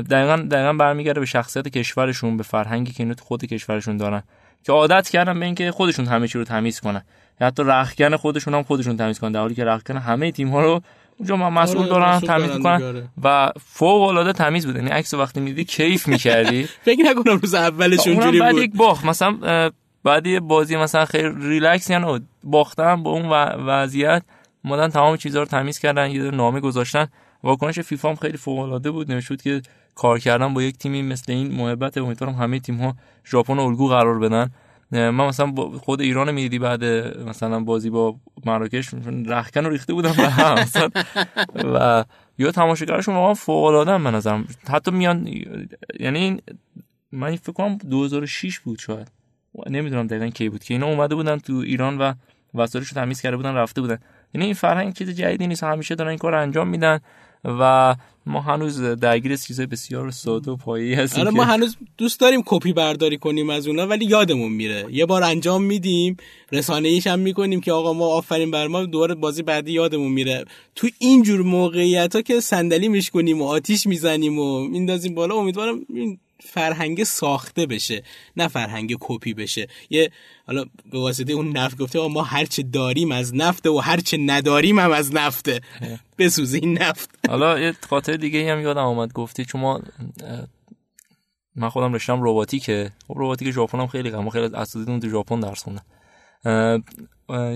دقیقا دقیقا برمیگرده به شخصیت کشورشون به فرهنگی که اینو خود کشورشون دارن. که عادت کردن به اینکه خودشون همه چی رو تمیز کنن. یا حتی رختکن خودشون هم خودشون تمیز کنن در حالی که رختکن همه تیم ها رو اونجا مسئول آره، دارن تمیز می‌کنن و فوق العاده تمیز بود یعنی عکس وقتی میدی کیف می‌کردی. فکر نکنم روز اولش اونجوری بود بعد یک باخت. مثلا بعد یه بازی مثلا خیلی ریلکس یعنی باختن با اون وضعیت. اومدن تمام چیزها رو تمیز کردن یه نامه گذاشتن. واکنش فیفا هم خیلی فوق العاده بود نمی‌شد که کار کردن با یک تیمی مثل این محبت. امیدوارم همه تیم ها ژاپن الگو قرار بدن. من مثلا خود ایران می‌دیدی بعد مثلا بازی با مراکش رخکن رو ریخته بودم. به هم و یا تماشاگرشون واقعا فوق العاده من نظرم. حتی میان یعنی من فکر کنم 2006 بود شاید. نمی‌دونم دقیقا کی بود که اینا اومده بودن تو ایران و وسایلش رو تمیز کرده بودن رفته بودن. یعنی این فرهنگ چیز جدیدی نیست. همیشه دارن این کار انجام میدن و ما هنوز درگیر چیزای بسیار ساده و پایه‌ای هستیم آره ما هنوز دوست داریم کپی برداری کنیم از اونا ولی یادمون میره. یه بار انجام میدیم رسانه ایش هم می‌کنیم که آقا ما آفرین بر ما. دوباره بازی بعدی یادمون میره. تو اینجور موقعیت ها که صندلی میشکنیم و آتیش می‌زنیم و میندازیم بالا امیدوارم این فرهنگ ساخته بشه نه فرهنگ کپی بشه. یه حالا به واسطه اون نفت گفته ما هرچه داریم از نفته و هرچه نداریم هم از نفته. بسوزه این نفت. حالا یه خاطر دیگه هم یادم آمد گفتی چون ما من خودم رشتم رباتیکه. خب رباتیک ژاپن هم خیلی ما خیلی از اساتیدمون تو ژاپن درس خوندن.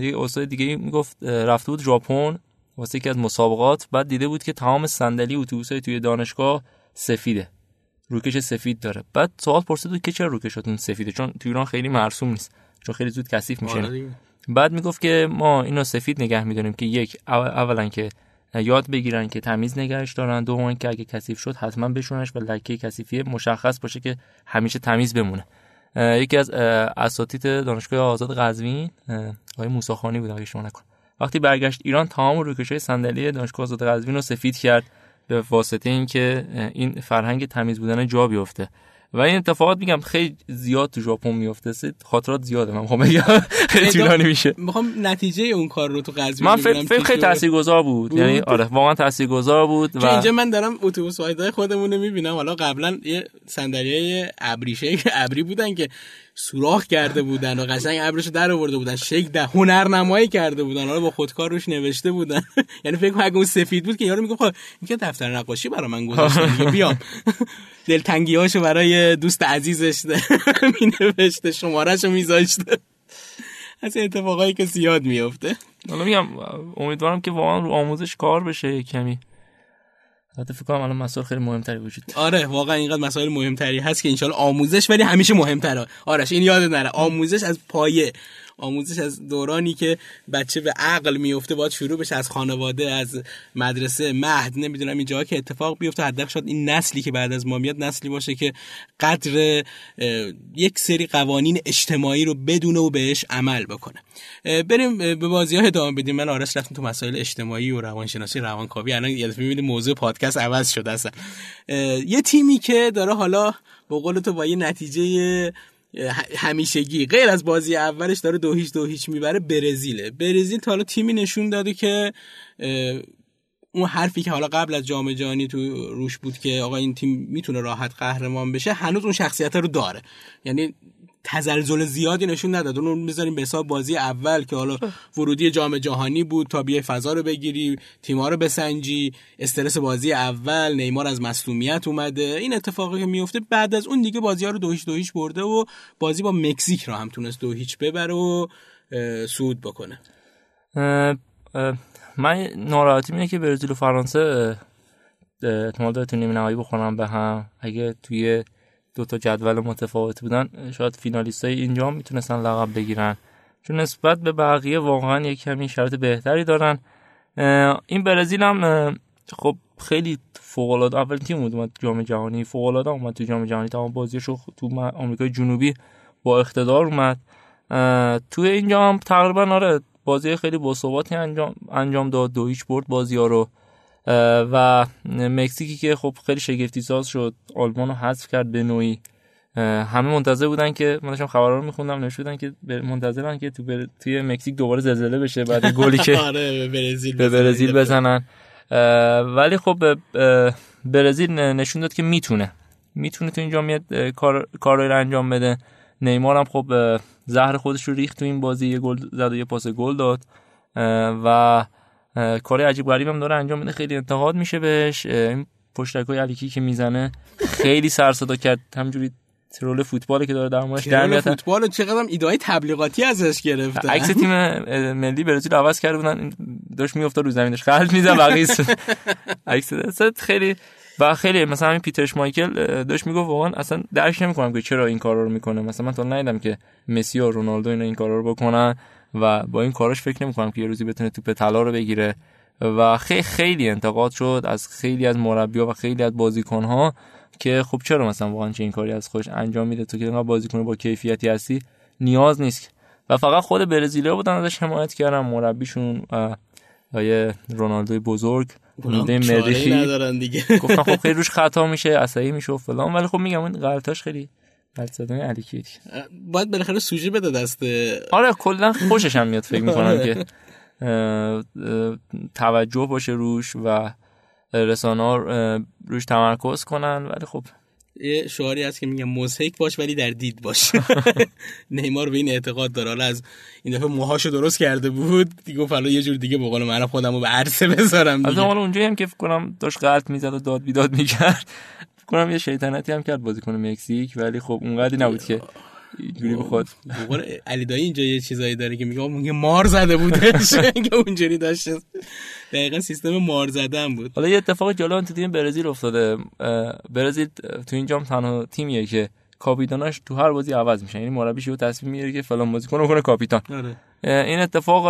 یه استاد دیگه می‌گفت رفته بود ژاپن واسه یکی از مسابقات بعد دیده بود که تمام صندلی اتوبوسای توی دانشگاه سفیده. روکش سفید داره. بعد سوال پرسید که چرا روکشاتون سفیده؟ چون تو ایران خیلی مرسوم نیست. چون خیلی زود کثیف میشه. آره بعد می‌گفت که ما اینو سفید نگه می‌دونیم که یک اولا که یاد بگیرن که تمیز نگهش دارن. دوم که اگه کثیف شد حتما بشونش و لکه کثیفی مشخص باشه که همیشه تمیز بمونه. یکی از اساتید دانشگاه آزاد قزوین آقای موسی بود اگه شما نکن وقتی برگشت ایران تمام روکشای صندلی دانشگاه آزاد قزوین رو سفید کرد. به واسطه اینکه این فرهنگ تمیز بودن جا بیفته. و این اتفاقات میگم خیلی زیاد تو ژاپن میفته. خاطرات زیاده من می‌خوام بگم. خیلی طولانی میشه. می‌خوام نتیجه اون کار رو تو قضیه من فکر فکر خیلی تاثیرگذار بود. یعنی آره واقعا تاثیرگذار بود و اینجا من دارم اتوبوس وایدای خودمون رو می‌بینم. حالا قبلا یه صندلیه ابریشه ابری بودن که سوراخ کرده بودن و قشنگ ابرشو در آورده بودن. شک ده هنرنمایی کرده بودن. حالا با خودکار روش نوشته بودن. یعنی فکر کنم اگه اون سفید بود که یارو میگه خب این که دفتر نقاشی برای من گذاشته بیام. دلتنگیاشو برای دوست عزیزش می نوشته شمارهشو میذاشته. از اتفاقایی که زیاد میفته حالا میگم امیدوارم که واقعا رو آموزش کار بشه کمی. البته فکر کنم الان مسائل خیلی مهمتری وجود آره واقعا اینقدر مسائل مهمتری هست که انشالله آموزش ولی همیشه مهمتره. آرش این یاد نره آموزش از پایه. آموزش از دورانی که بچه به عقل میفته باید شروع بشه از خانواده از مدرسه مهد نمی‌دونم اینجا که اتفاق بیفته. حداقل شاید این نسلی که بعد از ما میاد نسلی باشه که قدر یک سری قوانین اجتماعی رو بدونه و بهش عمل بکنه. بریم به بازی ها ادامه بدیم. من آرش رفتم تو مسائل اجتماعی و روانشناسی روانکاوی. الان یه دفعه موضوع پادکست عوض شده اصلا یه تیمی که داره حالا به قول تو با یه نتیجه همیشگی. غیر از بازی اولش داره دو هیچ دو هیچ می‌بره برزیله. برزیل تا حالا تیمی نشون داده که اون حرفی که حالا قبل از جام جهانی تو روش بود که آقا این تیم می‌تونه راحت قهرمان بشه هنوز اون شخصیت رو داره. یعنی تزلزل زیادی نشون نداد. اون می‌ذاریم به حساب بازی اول که حالا ورودی جام جهانی بود تا بیای فضا رو بگیری تیم‌ها رو بسنجی. استرس بازی اول نیمار از مصونیت اومده. این اتفاقی که میفته بعد از اون دیگه بازی ها رو دو هیچ دو هیچ برده و بازی با مکزیک رو هم تونست دو هیچ ببره و سود بکنه. من ناراحتی اینه که برزیل و فرانسه احتمال داره تو نیمه نهایی بخورن به هم. اگه توی دو تا جدول متفاوت بودن شاید فینالیست های اینجا می‌تونستن لقب بگیرن. چون نسبت به بقیه واقعا یک کمی شرط بهتری دارن. این برزیل هم خب خیلی فوق العاده اول تیم بود اومد جام جهانی فوق العاده اومد تو جام جهانی تمام بازیشو تو آمریکای جنوبی با اقتدار اومد. توی اینجا هم تقریبا آره بازی خیلی باثباتی انجام انجام داد دو هیچ برد بازی ها رو. و مکزیکی که خب خیلی شگفتی ساز شد آلمان رو حذف کرد به نوعی. همه منتظر بودن که من داشتم خبرها رو میخوندم نشودن که منتظرن که تو بر... توی مکزیک دوباره زلزله بشه بعد گلی که آره به برزیل بزنن. ولی خب برزیل نشون داد که می‌تونه. می‌تونه تو اینجا میاد کار کارایی رو انجام بده. نیمار هم خب زهر خودش رو ریخت تو این بازی یه گل زد و یه پاس گل داد. و کار عجیب غریبم داره انجام میده خیلی انتقاد میشه بهش. این پشتکای علیکی که می‌زنه خیلی سر صدا کرد. همجوری ترول فوتبالی که داره در موردش در میاد. فوتبال چقدر ایده تبلیغاتی ازش گرفته. عکس تیم ملی برزیل عوض کرده بودن. داشت میافتاد رو زمینش. خلط می‌زد بقیه. عکس خیلی و خیلی مثلا همین پیترش مایکل داشت می‌گفت واقعا اصلا درک نمی‌کنم که چرا این کارا رو می‌کنه. مثلا من تا ندیدم که مسی و رونالدو اینا این کارا رو بکنن. و با این کارش فکر نمی‌کنم که یه روزی بتونه توپ طلا رو بگیره. و خیلی خیلی انتقاد شد از خیلی از مربی‌ها و خیلی از بازیکن‌ها که خب چرا مثلا واقعا چه این کاری از خودش انجام میده؟ تو که بازیکن با کیفیتی هستی نیاز نیست. و فقط خود برزیلیا بودن ازش حمایت کردن. مربیشون و یه رونالدوی بزرگ رونالدو مریخی ندارن دیگه. گفتن خب خیلی روش خطا میشه عصبی میشه و فلان. ولی خب میگم این غلطاش خیلی غلط زدن علی باید بالاخره سوژه بده دست. آره کلا خوشش هم میاد فکر می‌کنم که توجه باشه روش و رسانه روش تمرکز کنن ولی خب. یه شعاری هست که میگم مزهک باش ولی در دید باش. نیمار به این اعتقاد داره. حالا از این دفعه موهاشو درست کرده بود. دیگه گفت یه جور دیگه به قول من خودمو به عرصه بذارم دیگه. حالا اونجایی هم که فکر کنم داشت غلط می‌زد و داد بیداد می‌کرد. کنم یه شیطنتی هم کرد بازیکن مکزیک ولی خب اونقدی نبود که اینجوری بخواد. علی دایی اینجا یه چیزایی داره که میگه میگه مار زده بودش که اونجوری داشت. دقیقا سیستم مار زدن بود. حالا یه اتفاق جالب تو تیم برزیل افتاده. برزیل تو این جام تنها تیمیه که کاپیتاناش تو هر بازی عوض میشن. یعنی مربیش رو تصمیم می‌گیره که فلان بازیکن کنه کاپیتان. آره. این اتفاق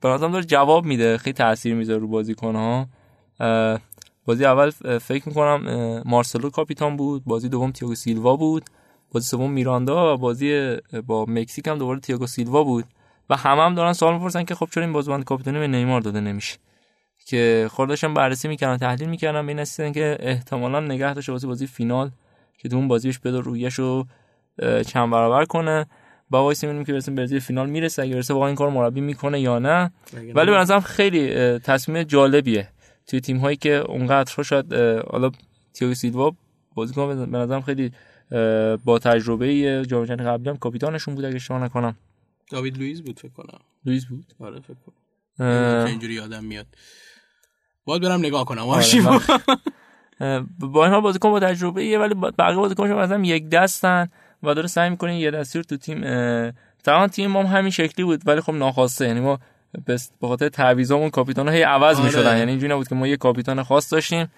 به نظرم داره جواب میده. خیلی تاثیر می‌ذاره رو بازیکن ها بازی اول فکر می‌کنم مارسلو کاپیتان بود. بازی دوم تییاگو سیلوا بود. بازی سوم میراندا و بازی با مکزیک هم دوباره تییاگو سیلوا بود. و همه هم دارن سوال می‌پرسن که خب چرا این بازیکن کاپیتانی به نیمار داده نمیشه؟ که خودشون بررسی می‌کردن تحلیل می‌کردن به این که احتمالا نگه داشته واسه بازی فینال که تو اون بازیش بده رویشو چند برابر کنه. باید وایسیم ببینیم که برسیم به فینال می‌رسه. اگه برسه واقعا این کار مربی می‌کنه یا نه. ولی به نظرم خیلی تصمیم جالبیه. توی تیم هایی که اونقدر شاید حالا تییاگو سیلوا بازیکن به نظرم خیلی با تجربه جام جهانی قبلی هم کاپیتانشون بود اگه اشتباه نکنم. داوید لوئیس بود فکر کنم. لوئیس بود؟ آره فکر کنم. اینجوری یادم میاد. باید برم نگاه کنم. آره با این حال بازیکن با تجربه ایه ولی بقیه بازیکنش مثلا یک دستن و داره سعی می‌کنه یه دستی رو تو تیم تمام تیم ما هم همین شکلی بود ولی خب ناخواسته. یعنی ما به خاطر تعویضامون کاپیتان هی عوض آره. می‌شدن. یعنی اینجوری نبود که ما یه کاپیتان خاص داشتیم.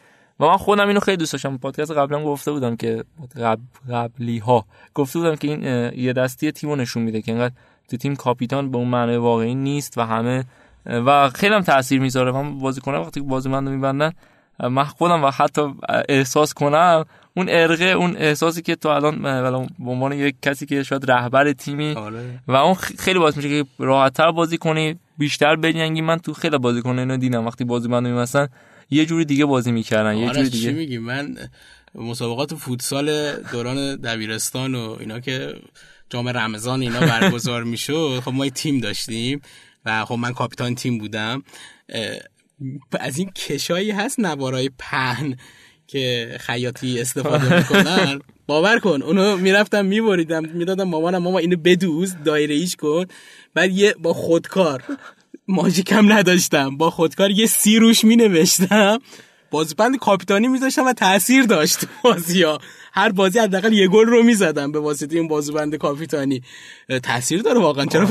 و من خودم اینو خیلی دوست داشتم. پادکست قبلا گفته بودم که قبل قبلی ها گفته بودم که این یه دستی تیمو نشون میده که انقدر تو تیم کاپیتان به اون معنی واقعی نیست و همه و خیلی هم تاثیر می‌ذاره. من بازیکن وقتی بازی من میبندن من خودم و حتی احساس کنم اون ارقه اون احساسی که تو الان به عنوان یک کسی که شاید رهبر تیمی آره. و اون خیلی باعث میشه که راحتتر بازی کنی. بیشتر بجنگی من تو خیلی بازی کنه اینو دیدم. وقتی بازی من مثلا یه جوری دیگه بازی می‌کردن یه جوری دیگه. میگی؟ من مسابقات فوتسال دوران دبیرستان و اینا که جام رمضان اینا برگزار می‌شد خب ما یه تیم داشتیم و خب من کاپیتان تیم بودم. از این کشایی هست نوارای پهن که خیاطی استفاده می‌کنن. باور کن اونو می‌رفتم میبریدم می‌دادم مامانم ماما اینو بدوز دایره ایش کن. بعد یه با خودکار ماژیکم نداشتم با خودکار یه سی روش مینوشتم. بازیبند کاپیتانی میذاشتم و تاثیر داشت بازی ها هر بازی حداقل یه گل رو می‌زدم به واسطه این بازیبند کاپیتانی. تاثیر داره واقعا چرا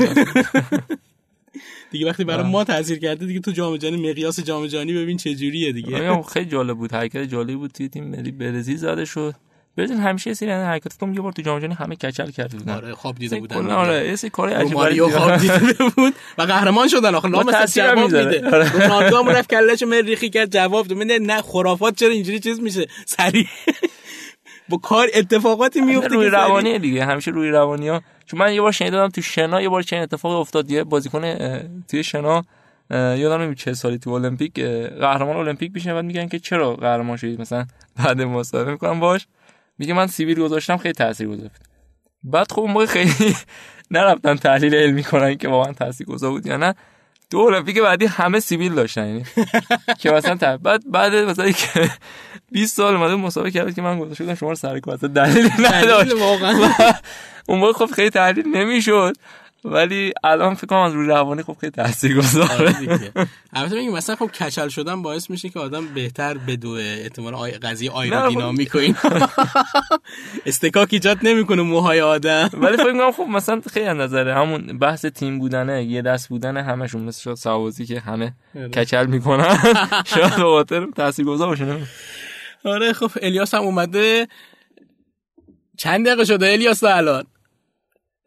دیگه وقتی برای ما تاثیر کرده دیگه تو جام جهانی مقیاس جام جهانی ببین چه جوریه دیگه خیلی جالب بود حرکت جالبی بود توی تیم ملی. برزیل زده شد. ببین همیشه سری حرکت کنم یه بار تو جام جهانی همه کچل کرده بودن. آره خواب دیده بودن آره یه سری کار عجیب غریبی خواب دیده بود. و قهرمان شدن آخه نام جواب میده. رونالدو هم رفت کلهشو مریخی کرد جواب داد. نه خرافات چرا اینجوری چیز میشه؟ سری با کار اتفاقاتی میفته روی روانی دیگه همیشه روی روانی ها چون من یه بار شنیدم تو شنا یه بار چنین اتفاقی افتاد. یه بازیکن توی شنا یادم نمیاد چه سالی تو المپیک قهرمان المپیک میشه بعد میگن که چرا قهرمان شدید مثلا بعد مصاحبه می‌کنم باش میگه من سیبیل گذاشتم خیلی تاثیر گذاشت. بعد خب موقع خیلی نرفتن تحلیل علمی کنن که واقعا تاثیر گذار بود یا نه. تو المپیک بعدی همه سیبیل داشتن یعنی که مثلا بعد بعد مثلا که 20 سال اومده مسابقه کرد که من گذاشته شما رو سر کار دلیل نداشت. واقعا. اون موقع خب خیلی تحلیل نمی‌شد. ولی الان فکر کنم از روی روانی خب خیلی تاثیرگذاره. آره البته میگم مثلا خب کچل شدن باعث میشه که آدم بهتر بدوه احتمال آی... قضیه آیرودینامیک و این. استکاک ایجاد نمی‌کنه موهای آدم. ولی فکر کنم خب مثلا خیلی نظره همون بحث تیم بودنه یه دست بودنه همشون مثل سوازی که همه آره. کچل می‌کنن. شاید به خاطر تاثیرگذار باشه آره خب الیاس هم اومده. چند دقیقه شده الیاس الان؟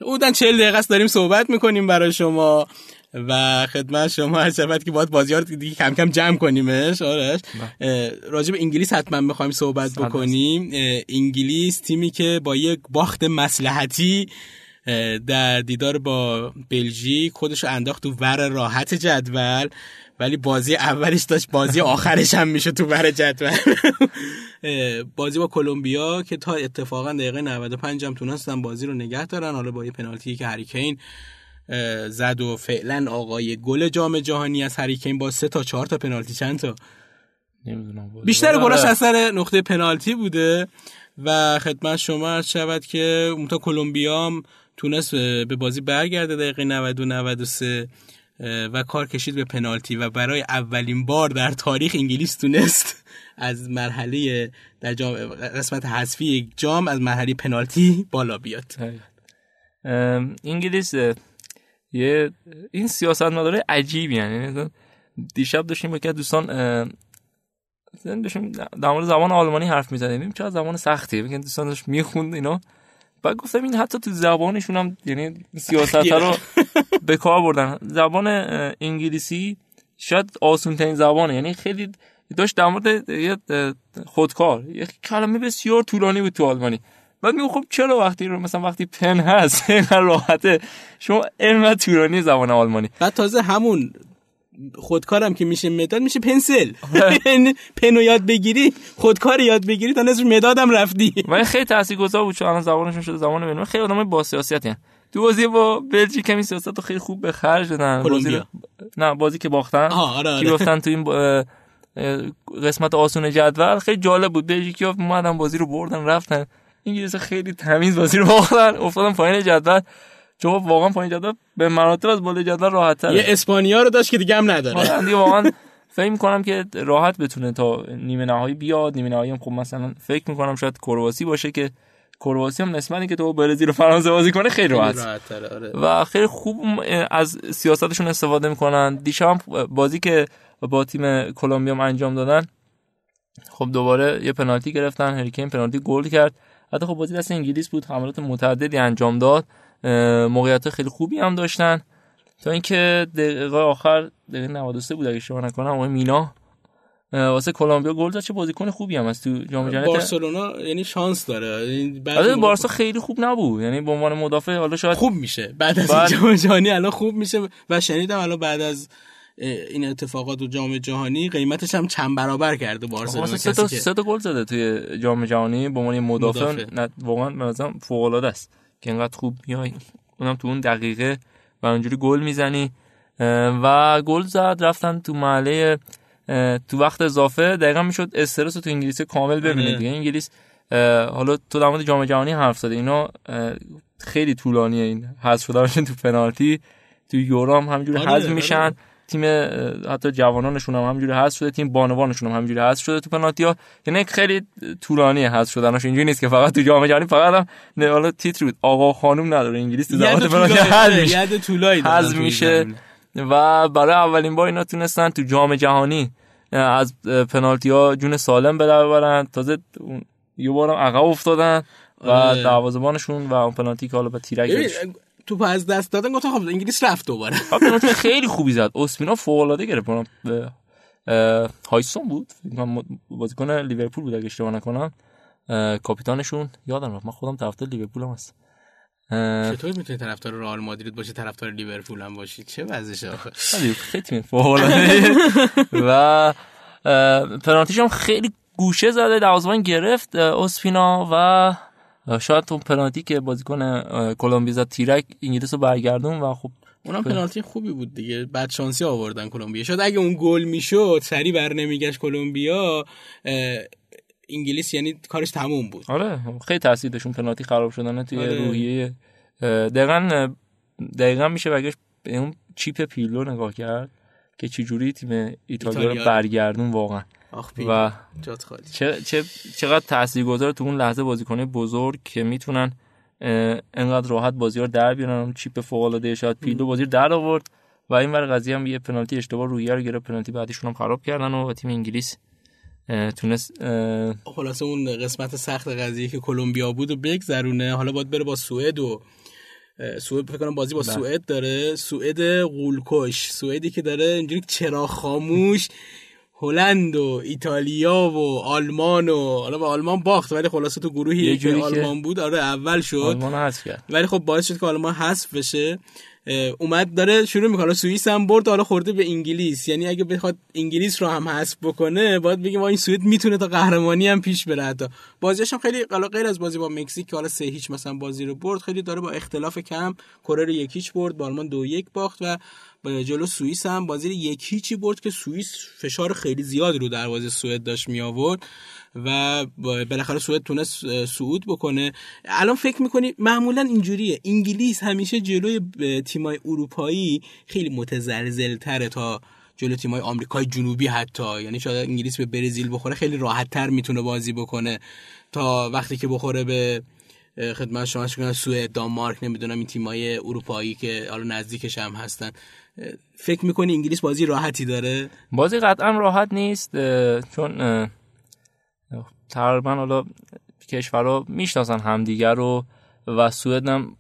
بودن 40 دقیقه است داریم صحبت می‌کنیم برای شما. و خدمت شما هر شفت که باید بازی ها رو دیگه کم کم جمع کنیمش. آرش. بله. راجع به انگلیس حتما می‌خوایم صحبت بکنیم. انگلیس تیمی که با یک باخت مسلحتی در دیدار با بلژیک خودش رو انداخت تو ور راحت جدول ولی بازی اولش داشت بازی آخرش هم میشه تو ور جدول. بازی با کلمبیا که تا اتفاقا دقیقه 95 هم تونستن بازی رو نگه دارن حالا با یه پنالتی که هریکین زد و فعلا آقای گل جام جهانی از هریکین با سه تا چهار تا پنالتی. چند تا؟ بیشتر گلاش از سر نقطه پنالتی بوده و خدمت شما عرض شود که اون تا کلمبیا هم تونست به بازی برگرده دقیقه 90 و 93 و کار کشید به پنالتی و برای اولین بار در تاریخ انگلیس تونست از مرحله در جام قسمت حذفی جام از مرحله پنالتی بالا بیاد. انگلیس یه این سیاست مداره عجیبی یعنی دیشب داشتیم با که دوستان داشتیم در مورد زبان آلمانی حرف می‌زدیم. چه زبان سختیه. میگن دوستان داشت می‌خوند اینا. بعد گفتم این حتی تو زبانشون هم یعنی سیاست رو به کار بردن. زبان انگلیسی شاید آسون ترین زبانه. یعنی خیلی داشت در مورد یه خودکار. یه کلمه بسیار طولانی بود تو آلمانی. بعد میگم خب چرا وقتی رو مثلا وقتی پن هست راحته. شما اینقدر طولانی زبان آلمانی. بعد تازه همون خودکارم که میشه مداد میشه پنسل. یعنی پنو یاد بگیری خودکار یاد بگیری تا نصف مدادم رفتی. من خیلی تاثیرگذار بود چون الان زبانشون شده زبان بنو خیلی آدمای با سیاستی تو بازی با بلژیک همین سیاست رو خیلی خوب به خرج دادن. بازی نه بازی که باختن. آره آره. که گفتن تو این قسمت آسون جدول. خیلی جالب بود. بلژیکی ها اومدن بازی رو بردن رفتن. انگلیس خیلی تمیز بازی رو باختن. افتادن پایین جدول. چون واقعا پایین جدول؟ به مراتب از بالای جدول راحت تره. یه اسپانیا رو داشت که دیگه هم نداره. آره دیگه واقعا فکر می‌کنم که راحت بتونه تا نیمه نهایی بیاد. نیمه نهایی هم خب مثلا فکر می‌کنم شاید کرواسی باشه که کرواسی هم نسبت که تو برزیل و فرانسه بازی کنه خیلی راحت. آره. و خیلی خوب از سیاستشون استفاده می‌کنن. دیشب بازی که با تیم کلمبیا انجام دادن خب دوباره یه پنالتی گرفتن. هریکین پنالتی گل کرد. حتی خب بازی دست انگلیس بود. حملات متعددی انجام داد. موقعیت خیلی خوبی هم داشتن. تا اینکه دقیقه آخر دقیقه 93 بود اگه اشتباه نکنم اون مینا. واسه کلمبیا گل زد چه بازیکن خوبی هم است تو جام جهانی بارسلونا یعنی شانس داره. یعنی بعد بارسا خیلی خوب نبود. یعنی به عنوان مدافع حالا شاید خوب میشه. بعد از بعد... جام جهانی الان خوب میشه و شنیدم الان بعد از این اتفاقات و جام جهانی قیمتش هم چند برابر کرده بارسلونا سه تا سه تا گل زده توی جام جهانی به عنوان مدافع, مدافع. واقعا نظرم فوق العاده است. که اینقدر خوب میای. اونم تو اون دقیقه و اونجوری گل می‌زنی. و گل زد رفتن تو محله تو وقت اضافه. دقیقا می‌شد استرس تو انگلیسی کامل ببینید دیگه. انگلیس حالا تو در مورد جام جهانی حرف زده. اینا خیلی طولانیه این. حذف شدنشون تو پنالتی. تو یورو هم همینجوری آره، حذف آره. میشن. تیم حتی جوانانشون هم همینجوری حذف شده تیم بانوانشون هم همینجوری حذف شده تو پنالتی ها یعنی خیلی طولانیه حذف شدنش. اینجوری نیست که فقط تو جام جهانی فقط هم نه حالا تیتر بود. آقا خانم نداره انگلیس تو زبان پنالتی طولایی حذف میشه. و برای اولین بار اینا تونستن تو جام جهانی از پنالتی ها جون سالم به در ببرن تازه یه بارم عقب افتادن و دروازه‌بانشون و اون پنالتی که حالا به تیرک توپ از دست دادن گفتم خب انگلیس رفت دوباره. پنالتی خیلی خوبی زد. اسپینا فوق العاده گرفت هایسون بود. بازیکن لیورپول بود اگه اشتباه نکنم. کاپیتانشون یادم رفت. من خودم طرفدار لیورپول هم هست چطور می‌تونی طرفدار رئال مادرید باشی طرفدار لیورپول هم باشی؟ چه وضعشه آخه؟ خیلی تیم فوق و پنالتیش هم خیلی گوشه زده. دروازه‌بان گرفت. اسپینا و شاید اون پنالتی که بازیکن کلمبیا زد تیرک انگلیس رو برگردون و خب اونم پنالتی خوبی بود دیگه. بعد شانسی آوردن کلمبیا. شاید اگه اون گل می‌شد سری بر نمیگشت کلمبیا انگلیس یعنی کارش تموم بود. آره خیلی تاثیر داشت پنالتی خراب شدن توی آره. روحیه. دقیقا دقیقا میشه بگش به اون چیپ پیلو نگاه کرد که چه جوری تیم ایتالیا رو برگردون واقعا. و چه چه چقدر تاثیرگذار تو اون لحظه بازیکن بزرگ که می‌تونن انقدر راحت بازی رو در بیارن چیپ فوق العاده شاید پیلو بازی در آورد و این ور قضیه هم یه پنالتی اشتباه رویه رو گرفت پنالتی بعدیشون هم خراب کردن و تیم انگلیس تونست خلاصه اون قسمت سخت قضیه که کلمبیا بود و بگذرونه. حالا باید بره با سوئد و سوئد فکر کنم بازی با سوئد داره. سوئد قولکش سوئدی که داره اینجوری چرا خاموش. هلند و ایتالیا و آلمان و حالا به آلمان باخت ولی خلاصه تو گروهی که آلمان بود آره اول شد. آلمان حذف کرد. ولی خب باعث شد که آلمان حذف بشه. اومد داره شروع می‌کنه. سوئیس هم برد حالا خورده به انگلیس. یعنی اگه بخواد انگلیس رو هم حذف بکنه باید بگیم این سوئد می‌تونه تا قهرمانی هم پیش بره حتی. بازیش هم خیلی حالا غیر از بازی با مکزیک که حالا سه هیچ مثلا بازی رو برد خیلی داره با اختلاف کم کره رو یک هیچ برد با آلمان دو یک باخت و جلو سوئیس هم بازی یک هیچی برد که سوئیس فشار خیلی زیادی رو دروازه سوئد داشت می آورد و بالاخره سوئد تونست صعود بکنه. الان فکر می‌کنی معمولا اینجوریه. انگلیس همیشه جلوی تیمای اروپایی خیلی متزلزل تره تا جلو تیمای آمریکای جنوبی حتی. یعنی شاید انگلیس به برزیل بخوره خیلی راحت تر می‌تونه بازی بکنه. تا وقتی که بخوره به خدمت شما کنم سوئد دانمارک نمی‌دونم این تیمای اروپایی که حالا نزدیکش هم هستن. فکر می‌کنی انگلیس بازی راحتی داره؟ بازی قطعا راحت نیست چون تقریبا حالا کشورها می‌شناسن همدیگر رو و سوئد هم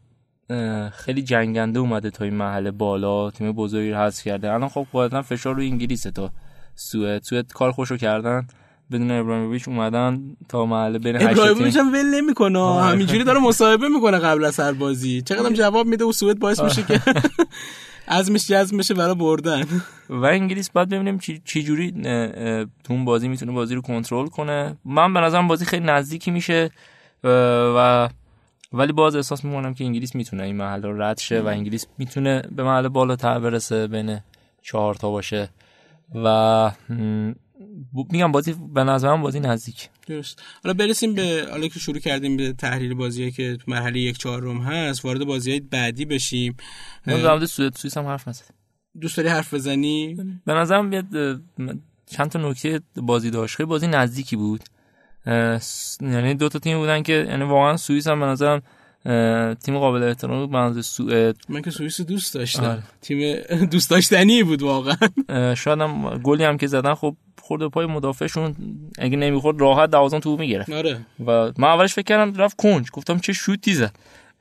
خیلی جنگنده اومده تا این محل بالا تیم بزرگی رو حذف کرده. الان خب قاعدتا فشار روی انگلیسه تا سوئد. سوئد کار خوشو کردن بدون ابراهیموویچ اومدن تا محله بین ابراهیموویچ هم ول نمی‌کنه. آره. همینجوری داره مصاحبه می‌کنه قبل از هر بازی. چقدرم جواب میده و سوئد باعث میشه که ازمش جذب میشه برای بردن. و انگلیس باید ببینیم چی جوری تو اون بازی می‌تونه بازی رو کنترل کنه. من به نظرم بازی خیلی نزدیکی میشه و ولی باز احساس می‌کنم که انگلیس می‌تونه این محل رو رد شه و انگلیس می‌تونه به محل بالاتر برسه بین چهار تا باشه. و میگم بازی به نظرم بازی نزدیک. درست. حالا برسیم به حالا که شروع کردیم به تحلیل بازی که مرحله یک چهارم هست وارد بازی های بعدی بشیم. ما در مورد سوئد سوئیس هم حرف نزدیم. دوست داری حرف بزنی؟ به نظرم بیاد چند تا نکته بازی داشت خیلی بازی نزدیکی بود. یعنی دو تا تیم بودن که یعنی واقعا سوئیس هم به نظرم تیم قابل احترام بود منظور سوئد. من که سوئیس دوست داشتم. آره. تیم دوست داشتنی بود واقعا. شاید هم گلی هم که زدن خب خورده پای مدافعشون اگه نمی‌خورد راحت دوازن تو می‌گرفت. آره. و من اولش فکر کردم رفت کنج گفتم چه شوتی زد.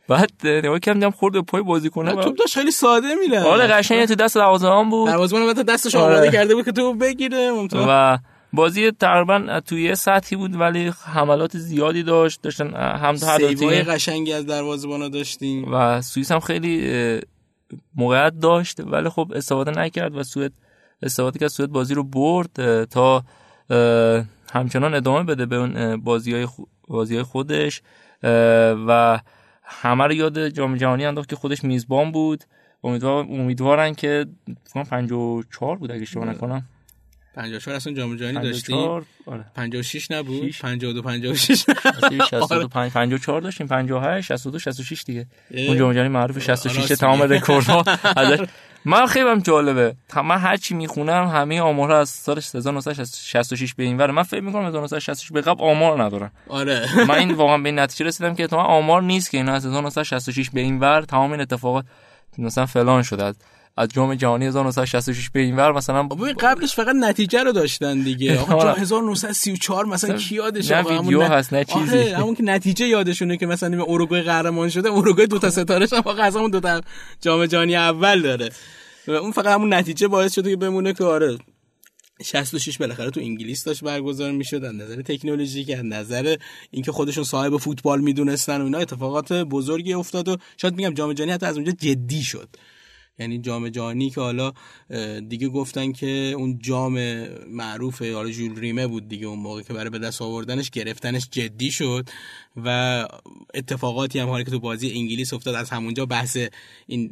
بعد نگاه کردم دیدم خورد پای بازیکن توپ داشت خیلی ساده میره آره قشنگ تو دست دروازه‌بان بود. دروازه‌بان بعد دستش آره. آماده کرده بود که تو بگیره و بازی تقریبا توی یه سطحی بود ولی حملات زیادی داشت. داشتن هم هر تیم قشنگی از دروازه‌بانا داشتیم. و سوئیس هم خیلی موقعیت داشت ولی خب استفاده نکرد و سوئد استفاده کرد سوئد بازی رو برد تا همچنان ادامه بده به اون بازی های, بازی خودش و همه رو یاد جام جهانی انداخت که خودش میزبان بود امیدوار امیدوارن که 54 بود اگه اشتباه نکنم 54 اصلا جام جهانی داشتیم 56 نبود 52 56 54 داشتیم 58 62 66 دیگه اون جام جهانی معروف 66 تمام رکوردها ازش من خیلی هم جالبه من هر چی می‌خونم همه آمارها از سال 1966 به این ور. من فکر می‌کنم 1966 به قبل آمار ندارم. آره. من این واقعا به نتیجه رسیدم که تو آمار نیست که اینا از 1966 به این ور تمام این اتفاقات مثلا فلان شده. از جام جهانی 1966 به این ور مثلا قبلش فقط نتیجه رو داشتن دیگه. آقا 1934 مثلا کی یادش نه ویدیو هست نه چیزی. آره همون که نتیجه یادشونه که مثلا اروگوئه قهرمان شده اروگوئه دو تا ستارهش هم از همون دو تا جام جهانی اول داره. اون فقط همون نتیجه باعث شده که بمونه که آره 66 بالاخره تو انگلیس داشت برگزار می‌شد از نظر تکنولوژیک از نظر اینکه خودشون صاحب فوتبال می‌دونستن و اینا اتفاقات بزرگی افتاد و شاید میگم جام جهانی حتی از اونجا جدی شد. یعنی جام جهانی که حالا دیگه گفتن که اون جام معروف حالا ژول ریمه بود دیگه اون موقع که برای به دست آوردنش گرفتنش جدی شد و اتفاقاتی هم حالا که تو بازی انگلیس افتاد از همونجا بحث این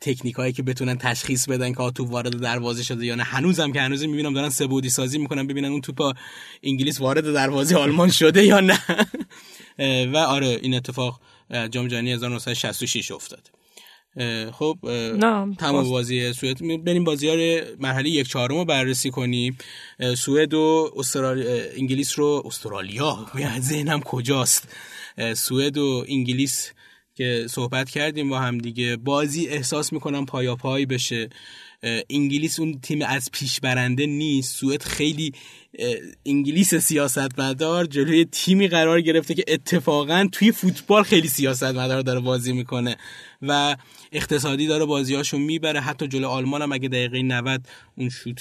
تکنیک هایی که بتونن تشخیص بدن که تو وارد دروازه شده یا نه. هنوزم که هنوز می‌بینم دارن سبودی سازی می‌کنن ببینن اون توپ انگلیس وارد دروازه آلمان شده یا نه. و آره این اتفاق جام جهانی 1966 افتاد. خب تمام بازی سوئد. بریم بازی ها مرحله یک چهارم رو بررسی کنیم. سوئد و استرالیا انگلیس رو استرالیا؟ ذهنم کجاست؟ سوئد و انگلیس که صحبت کردیم با هم دیگه. بازی احساس می‌کنم پایا پای بشه انگلیس اون تیم از پیش برنده نیست. سوئد خیلی انگلیس سیاستمدار جلوی تیمی قرار گرفته که اتفاقا توی فوتبال خیلی سیاستمدار داره بازی می‌کنه. و اقتصادی داره بازیاشو می‌بره. حتی جلو آلمان هم اگه دقیقه 90 اون شوت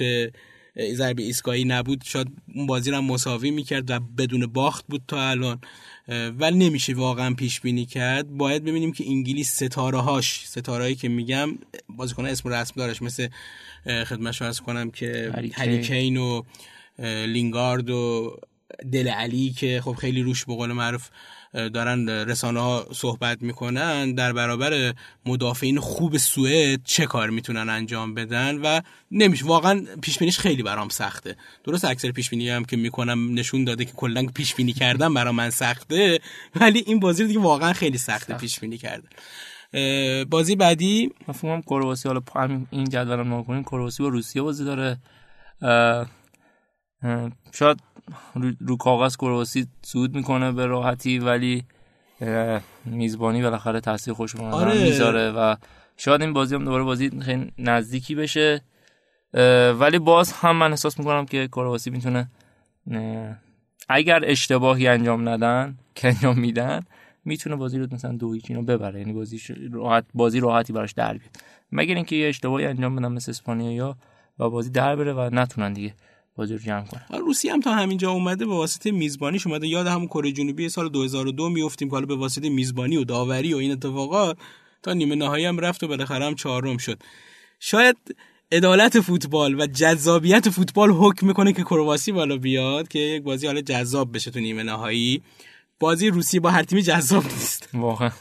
ضربه ایستگاهی نبود شاید اون بازی رو مساوی می‌کرد و بدون باخت بود تا الان. ولی نمیشه واقعا پیش بینی کرد. باید ببینیم که انگلیس ستاره هاش ستاره هایی که میگم بازیکن اسم رسم دارش مثل خدمت ارز کنم که هریکین و لینگارد و دل علی که خب خیلی روش به قول معروف دارن رسانه ها صحبت می‌کنن در برابر مدافعین خوب سوئد چه کار می‌تونن انجام بدن و نمیشه. واقعا پیش خیلی برام سخته. درست اکثر پیش بینی هم که می‌کنم نشون داده که کلا پیش بینی کردن برام من سخته ولی این بازی دیگه واقعا خیلی سخته سخت. پیش بینی کردن بازی بعدی؟ مفهومم کرواسی حالا این جدولم نگاه کرواسی با روسیه بازی داره. شاید رو, کاغذ کرواسی سود می‌کنه به راحتی ولی میزبانی بالاخره تاثیر خوش آره. می‌ذاره و شاید این بازی هم دوباره بازی خیلی نزدیکی بشه. ولی باز هم من احساس می‌کنم که کرواسی می‌تونه اگر اشتباهی انجام ندن که انجام میدن می‌تونه بازی رو مثلا دو هیچ اینو ببره. یعنی بازی راحت بازی راحتی براش در بیاد. مگر اینکه یه اشتباهی انجام بدن مثل اسپانیا و بازی در بره و نتونن دیگه بازی رو جمع کنن روسیه هم تا همینجا اومده به واسطه میزبانیش اومده. یاد همون کره جنوبی سال 2002 میافتیم که حالا به واسطه میزبانی و داوری و این اتفاقات تا نیمه نهایی هم رفت و بالاخره هم چهارم شد. شاید عدالت فوتبال و جذابیت فوتبال حکم می‌کنه که کرواسی بالا بیاد که یک بازی حالا جذاب بشه تو نیمه نهایی. بازی روسیه با هر تیمی جذاب نیست. واقعا.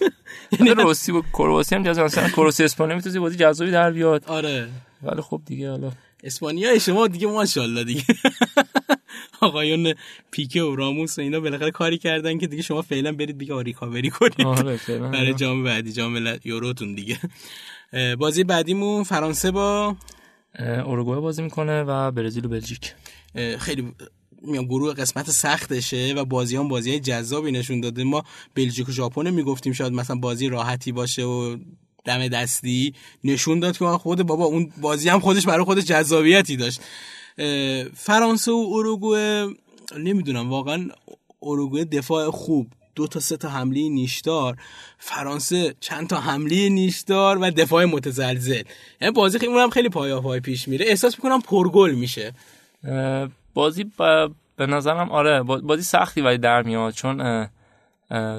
یعنی روسی با کرواسی هم جذاب مثلا کرواسی اسپانیا می‌تونه بازی جذابی در بیاد. آره. ولی خب دیگه حالا اسپانیا شما دیگه ماشاءالله دیگه. آقایون پیکه و راموس و اینا بالاخره کاری کردن که دیگه شما فعلا برید دیگه ریکاوری کنید. آره برای جام بعدی جام یوروتون دیگه. بازی بعدیمون فرانسه با اوروگوئه بازی می‌کنه و برزیل و بلژیک. خیلی میام گروه قسمت سختشه و بازی هم بازی جذابی نشون داده. ما بلژیک و ژاپن می‌گفتیم شاید مثلا بازی راحتی باشه و دم دستی نشون داد که خود بابا اون بازی هم خودش برای خودش جذابیتی داشت. فرانسه و اروگوئه نمی‌دونم واقعا اروگوئه دفاع خوب. دو تا سه تا حمله نیشدار. فرانسه چند تا حمله نیشدار و دفاع متزلزل. یعنی بازی خیلی هم خیلی پای پای پیش میره. احساس می‌کنم پرگل میشه. بازی به نظرم آره بازی سختی ولی در میاد چون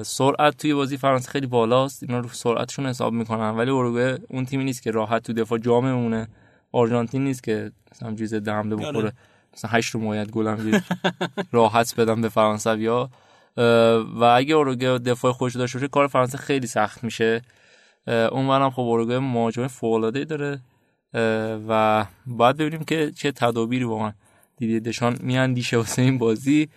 سرعت توی بازی فرانسه خیلی بالاست. اینا رو سرعتشون حساب می‌کنن. ولی اروگوئه اون تیمی نیست که راحت تو دفاع جا میمونه آرژانتین نیست که مثلا جیز حمله بخوره. آره. مثلا هشت رو موید گلم راحت بدم به فرانسویا و اگه اوروگوئه دفاع خوش داشته باشه کار فرانسه خیلی سخت میشه. اونورم خب اوروگوئه مهاجم فوق داره. و باید ببینیم که چه تدابیری واقعا دیدی. دشان میاندیشه واسه این بازی.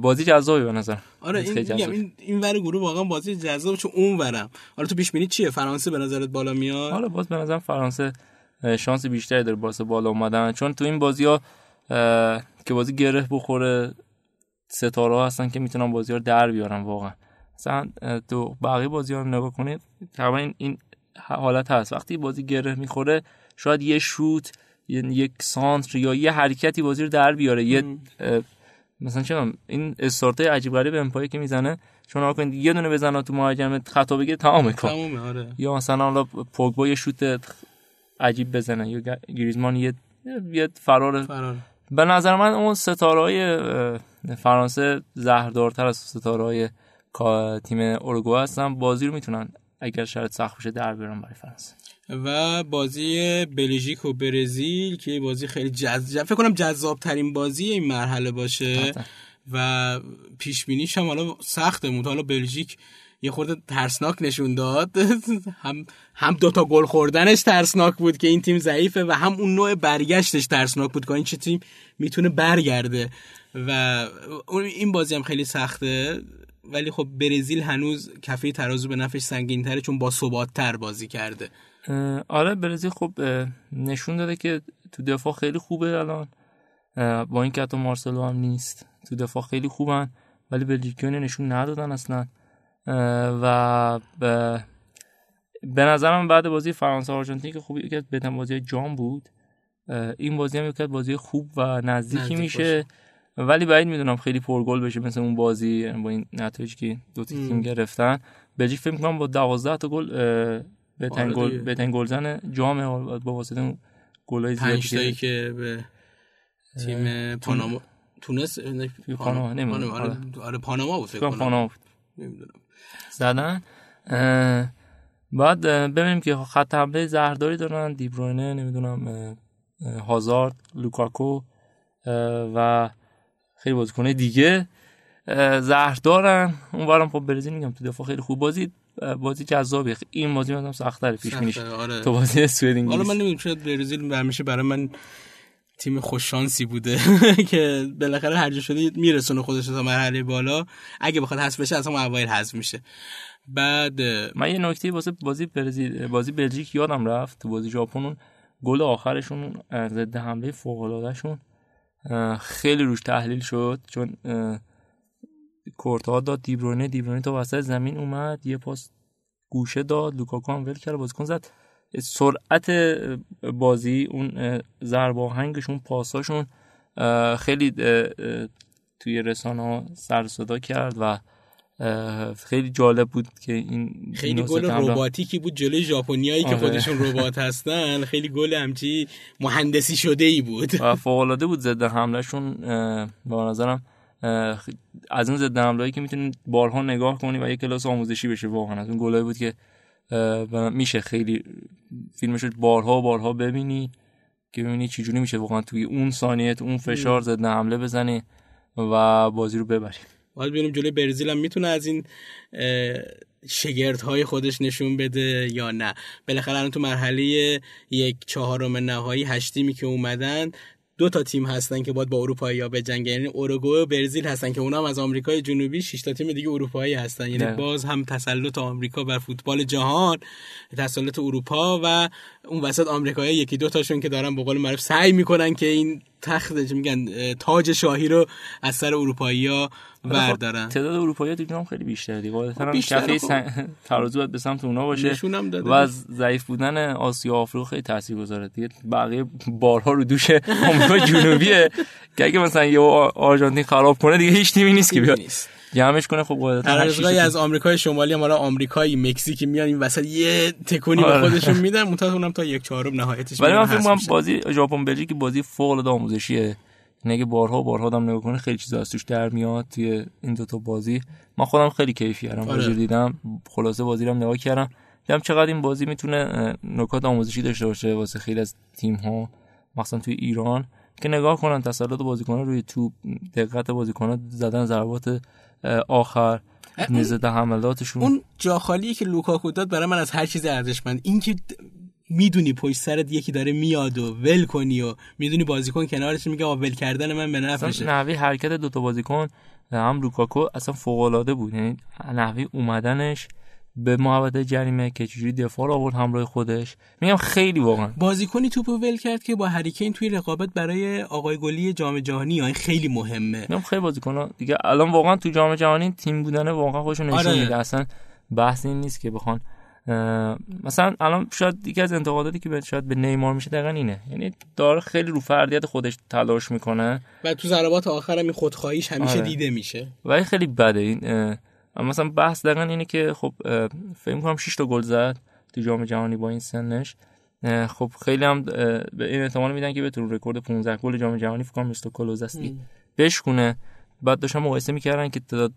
بازی جذابی به نظر آره این این این ور گروه واقعا بازی جذاب چون اون ورم. حالا تو پیش بینی چیه؟ فرانسه به نظرت بالا میاد؟ حالا باز به نظر فرانسه شانس بیشتری داره واسه بالا اومدن. چون تو این بازی ها که بازی گره بخوره ستاره ها هستن که می‌تونن بازی ها در بیارن واقعا. مثلا تو بقیه بازی ها رو نگاه کنید تقریبا این حالت هست. وقتی بازی گره می‌خوره شاید یه شوت یک سانتر یا یه حرکتی بازی رو در بیاره. یه مثلا چه این استارت عجیب غریب امپای که می‌زنه چون آقا یه دونه بزنه تو مهاجم خطا بگیره تمام کار. آره. یا مثلا حالا پوگبا یه شوت عجیب بزنه یا گریزمان یه یه فرار. فرار. به نظر من اون ستاره های فرانسه زهردارتر از ستاره های تیم اورگوئه هستن. بازی رو می‌تونن اگر شرط سخت بشه در بیارن برای فرانسه. و بازی بلژیک و برزیل که بازی خیلی جذاب فکر کنم جذاب ترین بازی این مرحله باشه. و پیش بینیش هم حالا سخته. مون حالا بلژیک یه خورده ترسناک نشون داد. هم هم دوتا گل خوردنش ترسناک بود که این تیم ضعیفه و هم اون نوع برگشتش ترسناک بود که این چه تیم می‌تونه برگرده. و این بازی هم خیلی سخته. ولی خب برزیل هنوز کفه ترازو به نفش سنگین تره چون با ثبات تر بازی کرده. آره برزیل خب نشون داده که تو دفاع خیلی خوبه الان. با این که حتی مارسلو هم نیست تو دفاع خیلی خوبن ولی بلژیکیان نشون ندادن اصلا. و به, به نظرم بعد بازی فرانسه آرژانتین که خوب یکی بهترین بازی جام بود. این بازی هم یکی بازی خوب و نزدیکی میشه. ولی بعید می‌دونم خیلی پرگل بشه مثل اون بازی با این نتایجی که دو تیم گرفتن. بلژیک فکر می‌کنم با 12 تا گل بهترین گل بهترین گلزن جام با واسطه اون گلای زیادی که به تیم پاناما تونس پاناما نمی‌دونم. آره, آره. پاناما بود فکر کنم پاناما بود. نمی‌دونم. زدن. بعد ببینیم که خط حمله زهرداری دارن. دیبروینه نمی‌دونم هازارد لوکاکو و خیلی بازیکنه دیگه زهر دارن اون خب برزیل میگم تو دفاع خیلی خوب بازی. بازی جذابی این بازی مثلا سخت‌تر پیش بینیش. آره. تو بازی سوئد انگلیس حالا من نمی‌دونم شاید برزیل همیشه برای من تیم خوششانسی بوده که بالاخره هر جا شده میرسونه خودش تا مرحله بالا. اگه بخواد حذف بشه اصلا اوایل حذف میشه. بعد من یه نکته واسه بازی برزیل بازی بلژیک یادم رفت تو بازی ژاپن گل آخرشون ضد حمله فوق خیلی روش تحلیل شد. چون کورتا داد دیبرونه دیبرونه تا وسط زمین اومد یه پاس گوشه داد لوکاکو هم ول کرد بازیکن زد. سرعت بازی اون ضرب آهنگشون پاساشون خیلی توی رسانه ها سر صدا کرد و خیلی جالب بود که این خیلی گل رباتیکی بود جلوی ژاپنیایی که آره. خودشون ربات هستن. خیلی گل همچی مهندسی شده ای بود. و فوق العاده بود ضد حملهشون به نظرم از اون ضد حملهایی که می‌تونید بارها نگاه کنی و یه کلاس آموزشی بشه واقعا. از اون گلایی بود که میشه خیلی فیلمش بارها و بارها ببینی که ببینی چجوری میشه واقعا توی اون ثانیه اون فشار ضد حمله بزنی و بازی رو ببری. حالا ببینیم جلوی برزیل هم. می‌تونه از این شگرد های خودش نشون بده یا نه؟ بالاخره الان تو مرحله یک چهارم نهایی هشتیمی که اومدن دو تا تیم هستن که باید با اروپایی ها بجنگن یعنی اوروگوئه و برزیل هستن که اونا هم از آمریکای جنوبی 6 تا تیم دیگه اروپایی هستن یعنی نه. باز هم تسلط آمریکا بر فوتبال جهان تسلط اروپا و اون وسط آمریکایی یکی دو تاشون که دارن به قول معروف سعی می‌کنن که این تخت میگن تاج شاهی رو از سر اروپایی ها بردارن. تعداد اروپایی تو هم خیلی بیشتره دیگه. قاعدتا هم بیشتره، کفه خب. سن- ترازو باید به سمت اونا باشه و از ضعیف بودن آسیا و آفریقا خیلی تاثیر گذاره دیگه. بقیه بارها رو دوش آمریکا جنوبیه که اگه مثلا یه آرژانتین خراب کنه دیگه هیچ تیمی نیست که بیاد. نیست. جمعش کنه خب قاعدتا. از آمریکای شمالی هم حالا آمریکایی مکزیکی میان این وسط یه تکونی به آره. خودشون میدن منتها اونم تا یک چهارم نهایتش ولی من فکر می‌کنم. بازی ژاپن بلژیک بازی فوق العاده آموزشیه یعنی اگه بارها و بارها آدم نگاه کنه خیلی چیزا از توش در میاد توی این دوتا بازی من خودم خیلی کیف کردم آره. بازی دیدم خلاصه بازی رو نگاه کردم دیدم چقدر این بازی می‌تونه نکات آموزشی داشته باشه واسه خیلی از تیم ها مثلا توی ایران که نگاه کنن تسلط بازیکنان روی توپ دقت بازیکنان زدن ضربات آخر نزد حملاتشون اون جا خالی که لوکاکو داد برای من از هر چیز ارزشمند. این که می‌دونی پشت سرت یکی داره میاد و ول کنی و می‌دونی بازیکن کنارش میگه ول کردن من به نفعشه. نحوه حرکت دوتا بازیکن هم لوکاکو اصلا فوق العاده بود. یعنی نحوه اومدنش به محوطه جریمه که چجوری دفاع رو آورد همراه خودش. میگم خیلی واقعا. بازیکنی توپو ول کرد که با هری کین توی رقابت برای آقای گلی جام جهانی این خیلی مهمه. میگم خیلی بازیکن دیگه الان واقعا تو جام جهانی تیم بودن واقعا خودشون نشون آره. میده اصلا بحث این نیست که بخوان مثلا الان شاید یکی از انتقاداتی که به شاید به نیمار میشه دقیقا اینه. یعنی داره خیلی رو فردیت خودش تلاش می‌کنه. و تو ضربات آخر هم خودخواهیش همیشه آره. دیده میشه. ولی خیلی بده. این مثلا بحث دقیقا اینه که خب فکر می‌کنم 6 تا گل زد تو جام جهانی با این سنش. خب خیلی هم به این احتمال میدن که بتونه رکورد 15 گل جام جهانی فکر کنم میروسلاو کلوزه رو بشکونه. بعد داشتن مقایسه می‌کردن که تعداد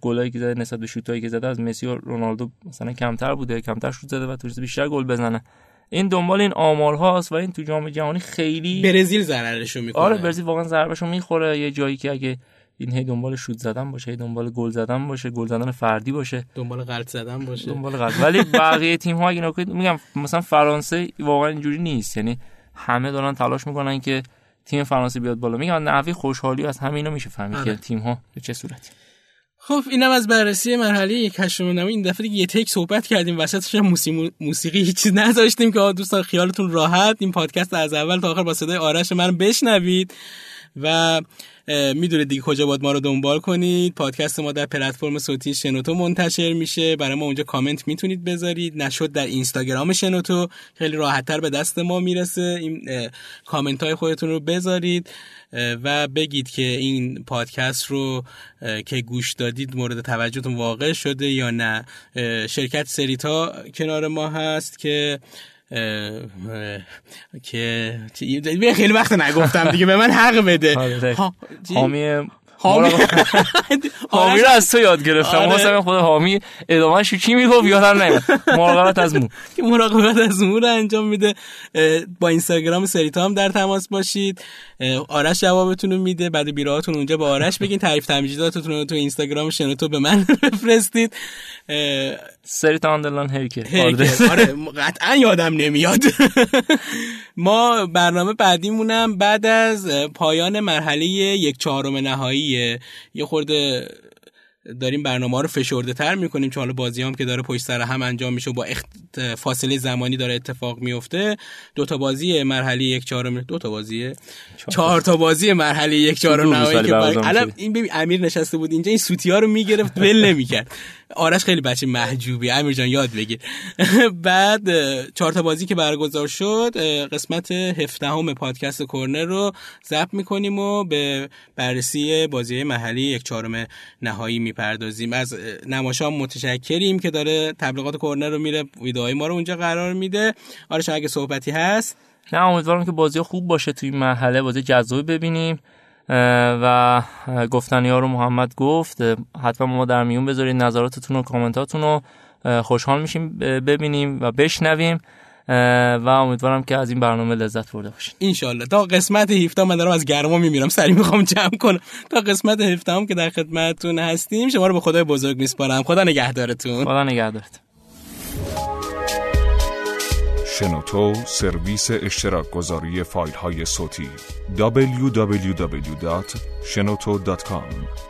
گلایی که زده نسبت به شوتایی که زده از مسی و رونالدو مثلا کمتر بوده کمتر شوت زده و تو بیشتر گل بزنه. این دنبال این آمار هاست و این تو جام جهانی خیلی برزیل ضررشو می‌کنه. آره برزیل واقعا ضربهشو می‌خوره. یه جایی که اگه این هی دنبال شوت زدن باشه هی دنبال گل زدن باشه گل زدن فردی باشه. دنبال غلط زدن باشه. دنبال غلط. ولی بقیه تیم ها کنید میگم مثلا فرانسه واقعا اینجوری نیست. یعنی همه دارن تلاش می‌کنن که تیم فرانسه بیاد بالا. میگم نحوه خوشحالی از همینا میشه فهمید آره. که تیم ها به چه صورتی؟ خب اینم از بررسی مرحله یک هشتم نهایی این دفعه دیگه یه تک صحبت کردیم. وسطش هم موسیقی موسیقی هیچ چیز نذاشتیم که دوستان خیالتون راحت. این پادکست از اول تا آخر با صدای آرش من بشنوید. و می‌دونید دیگه کجا باید ما رو دنبال کنید. پادکست ما در پلتفرم صوتی شنوتو منتشر میشه. برای ما اونجا کامنت می‌تونید بذارید. نشد در اینستاگرام شنوتو. خیلی راحتتر به دست ما می‌رسه. این کامنت های خودتون رو بذارید. و بگید که این پادکست رو که گوش دادید مورد توجهتون واقع شده یا نه. شرکت سریتا کنار ما هست که که خیلی وقت نگفتم دیگه به من حق بده. آره. ها- چی؟ حامی حامی حامی رو از تو یاد گرفتم. آره. خود حامی ادامهش چی می‌گفت؟ یادم نمیاد. مراقبت از مو. که مراقبت از امور رو انجام میده. با اینستاگرام سریتا هم در تماس باشید. آرش جوابتون رو میده. بعد بیراهاتون اونجا با آرش بگین. تعریف تمجیداتتون رو تو اینستاگرام شنوتو به من بفرستید. اه، سری تا اندرلان هیکل هیکل. آره. قطعا یادم نمیاد. ما برنامه بعدیمونم بعد از پایان مرحله یک چهارم نهاییه یه خورده داریم برنامه ها رو فشرده تر می‌کنیم چون حالا بازی هم که داره پشت سر هم انجام میشه و با اخت... فاصله زمانی داره اتفاق میفته دو تا بازی مرحله یک چهارم دو تا بازیه چهار تا بازی مرحله یک چهارم نهایی که. الان. این ببین امیر نشسته بود اینجا این سوتی ها رو می‌گرفت ول نمی‌کرد آرش خیلی بچه محجوبی امیر جان یاد بگیر بعد چهار تا بازی که برگزار شد قسمت هفدهم پادکست کورنر رو ضبط می‌کنیم و به بررسی بازی محلی یک چهارم نهایی می‌پردازیم. از نماشا متشکریم که داره تبلیغات کورنر رو میره ویدئوهای ما رو اونجا قرار میده. آره شما اگه صحبتی هست. نه امیدوارم که بازی خوب باشه توی این مرحله بازی جذابی ببینیم. و گفتنی ها رو محمد گفت. حتما ما در میون بذارید نظراتتون و کامنتاتون رو خوشحال میشیم ببینیم و بشنویم. و امیدوارم که از این برنامه لذت برده باشین. انشالله تا قسمت 17 من دارم از گرما میمیرم. سری می‌خوام جمع کنم. تا قسمت 17 هم که در خدمتتون هستیم شما رو به خدای بزرگ میسپارم. خدا نگهدارتون. خدا نگهدارت. شنوتو سرویس اشتراک گذاری فایل های صوتی www.shenoto.com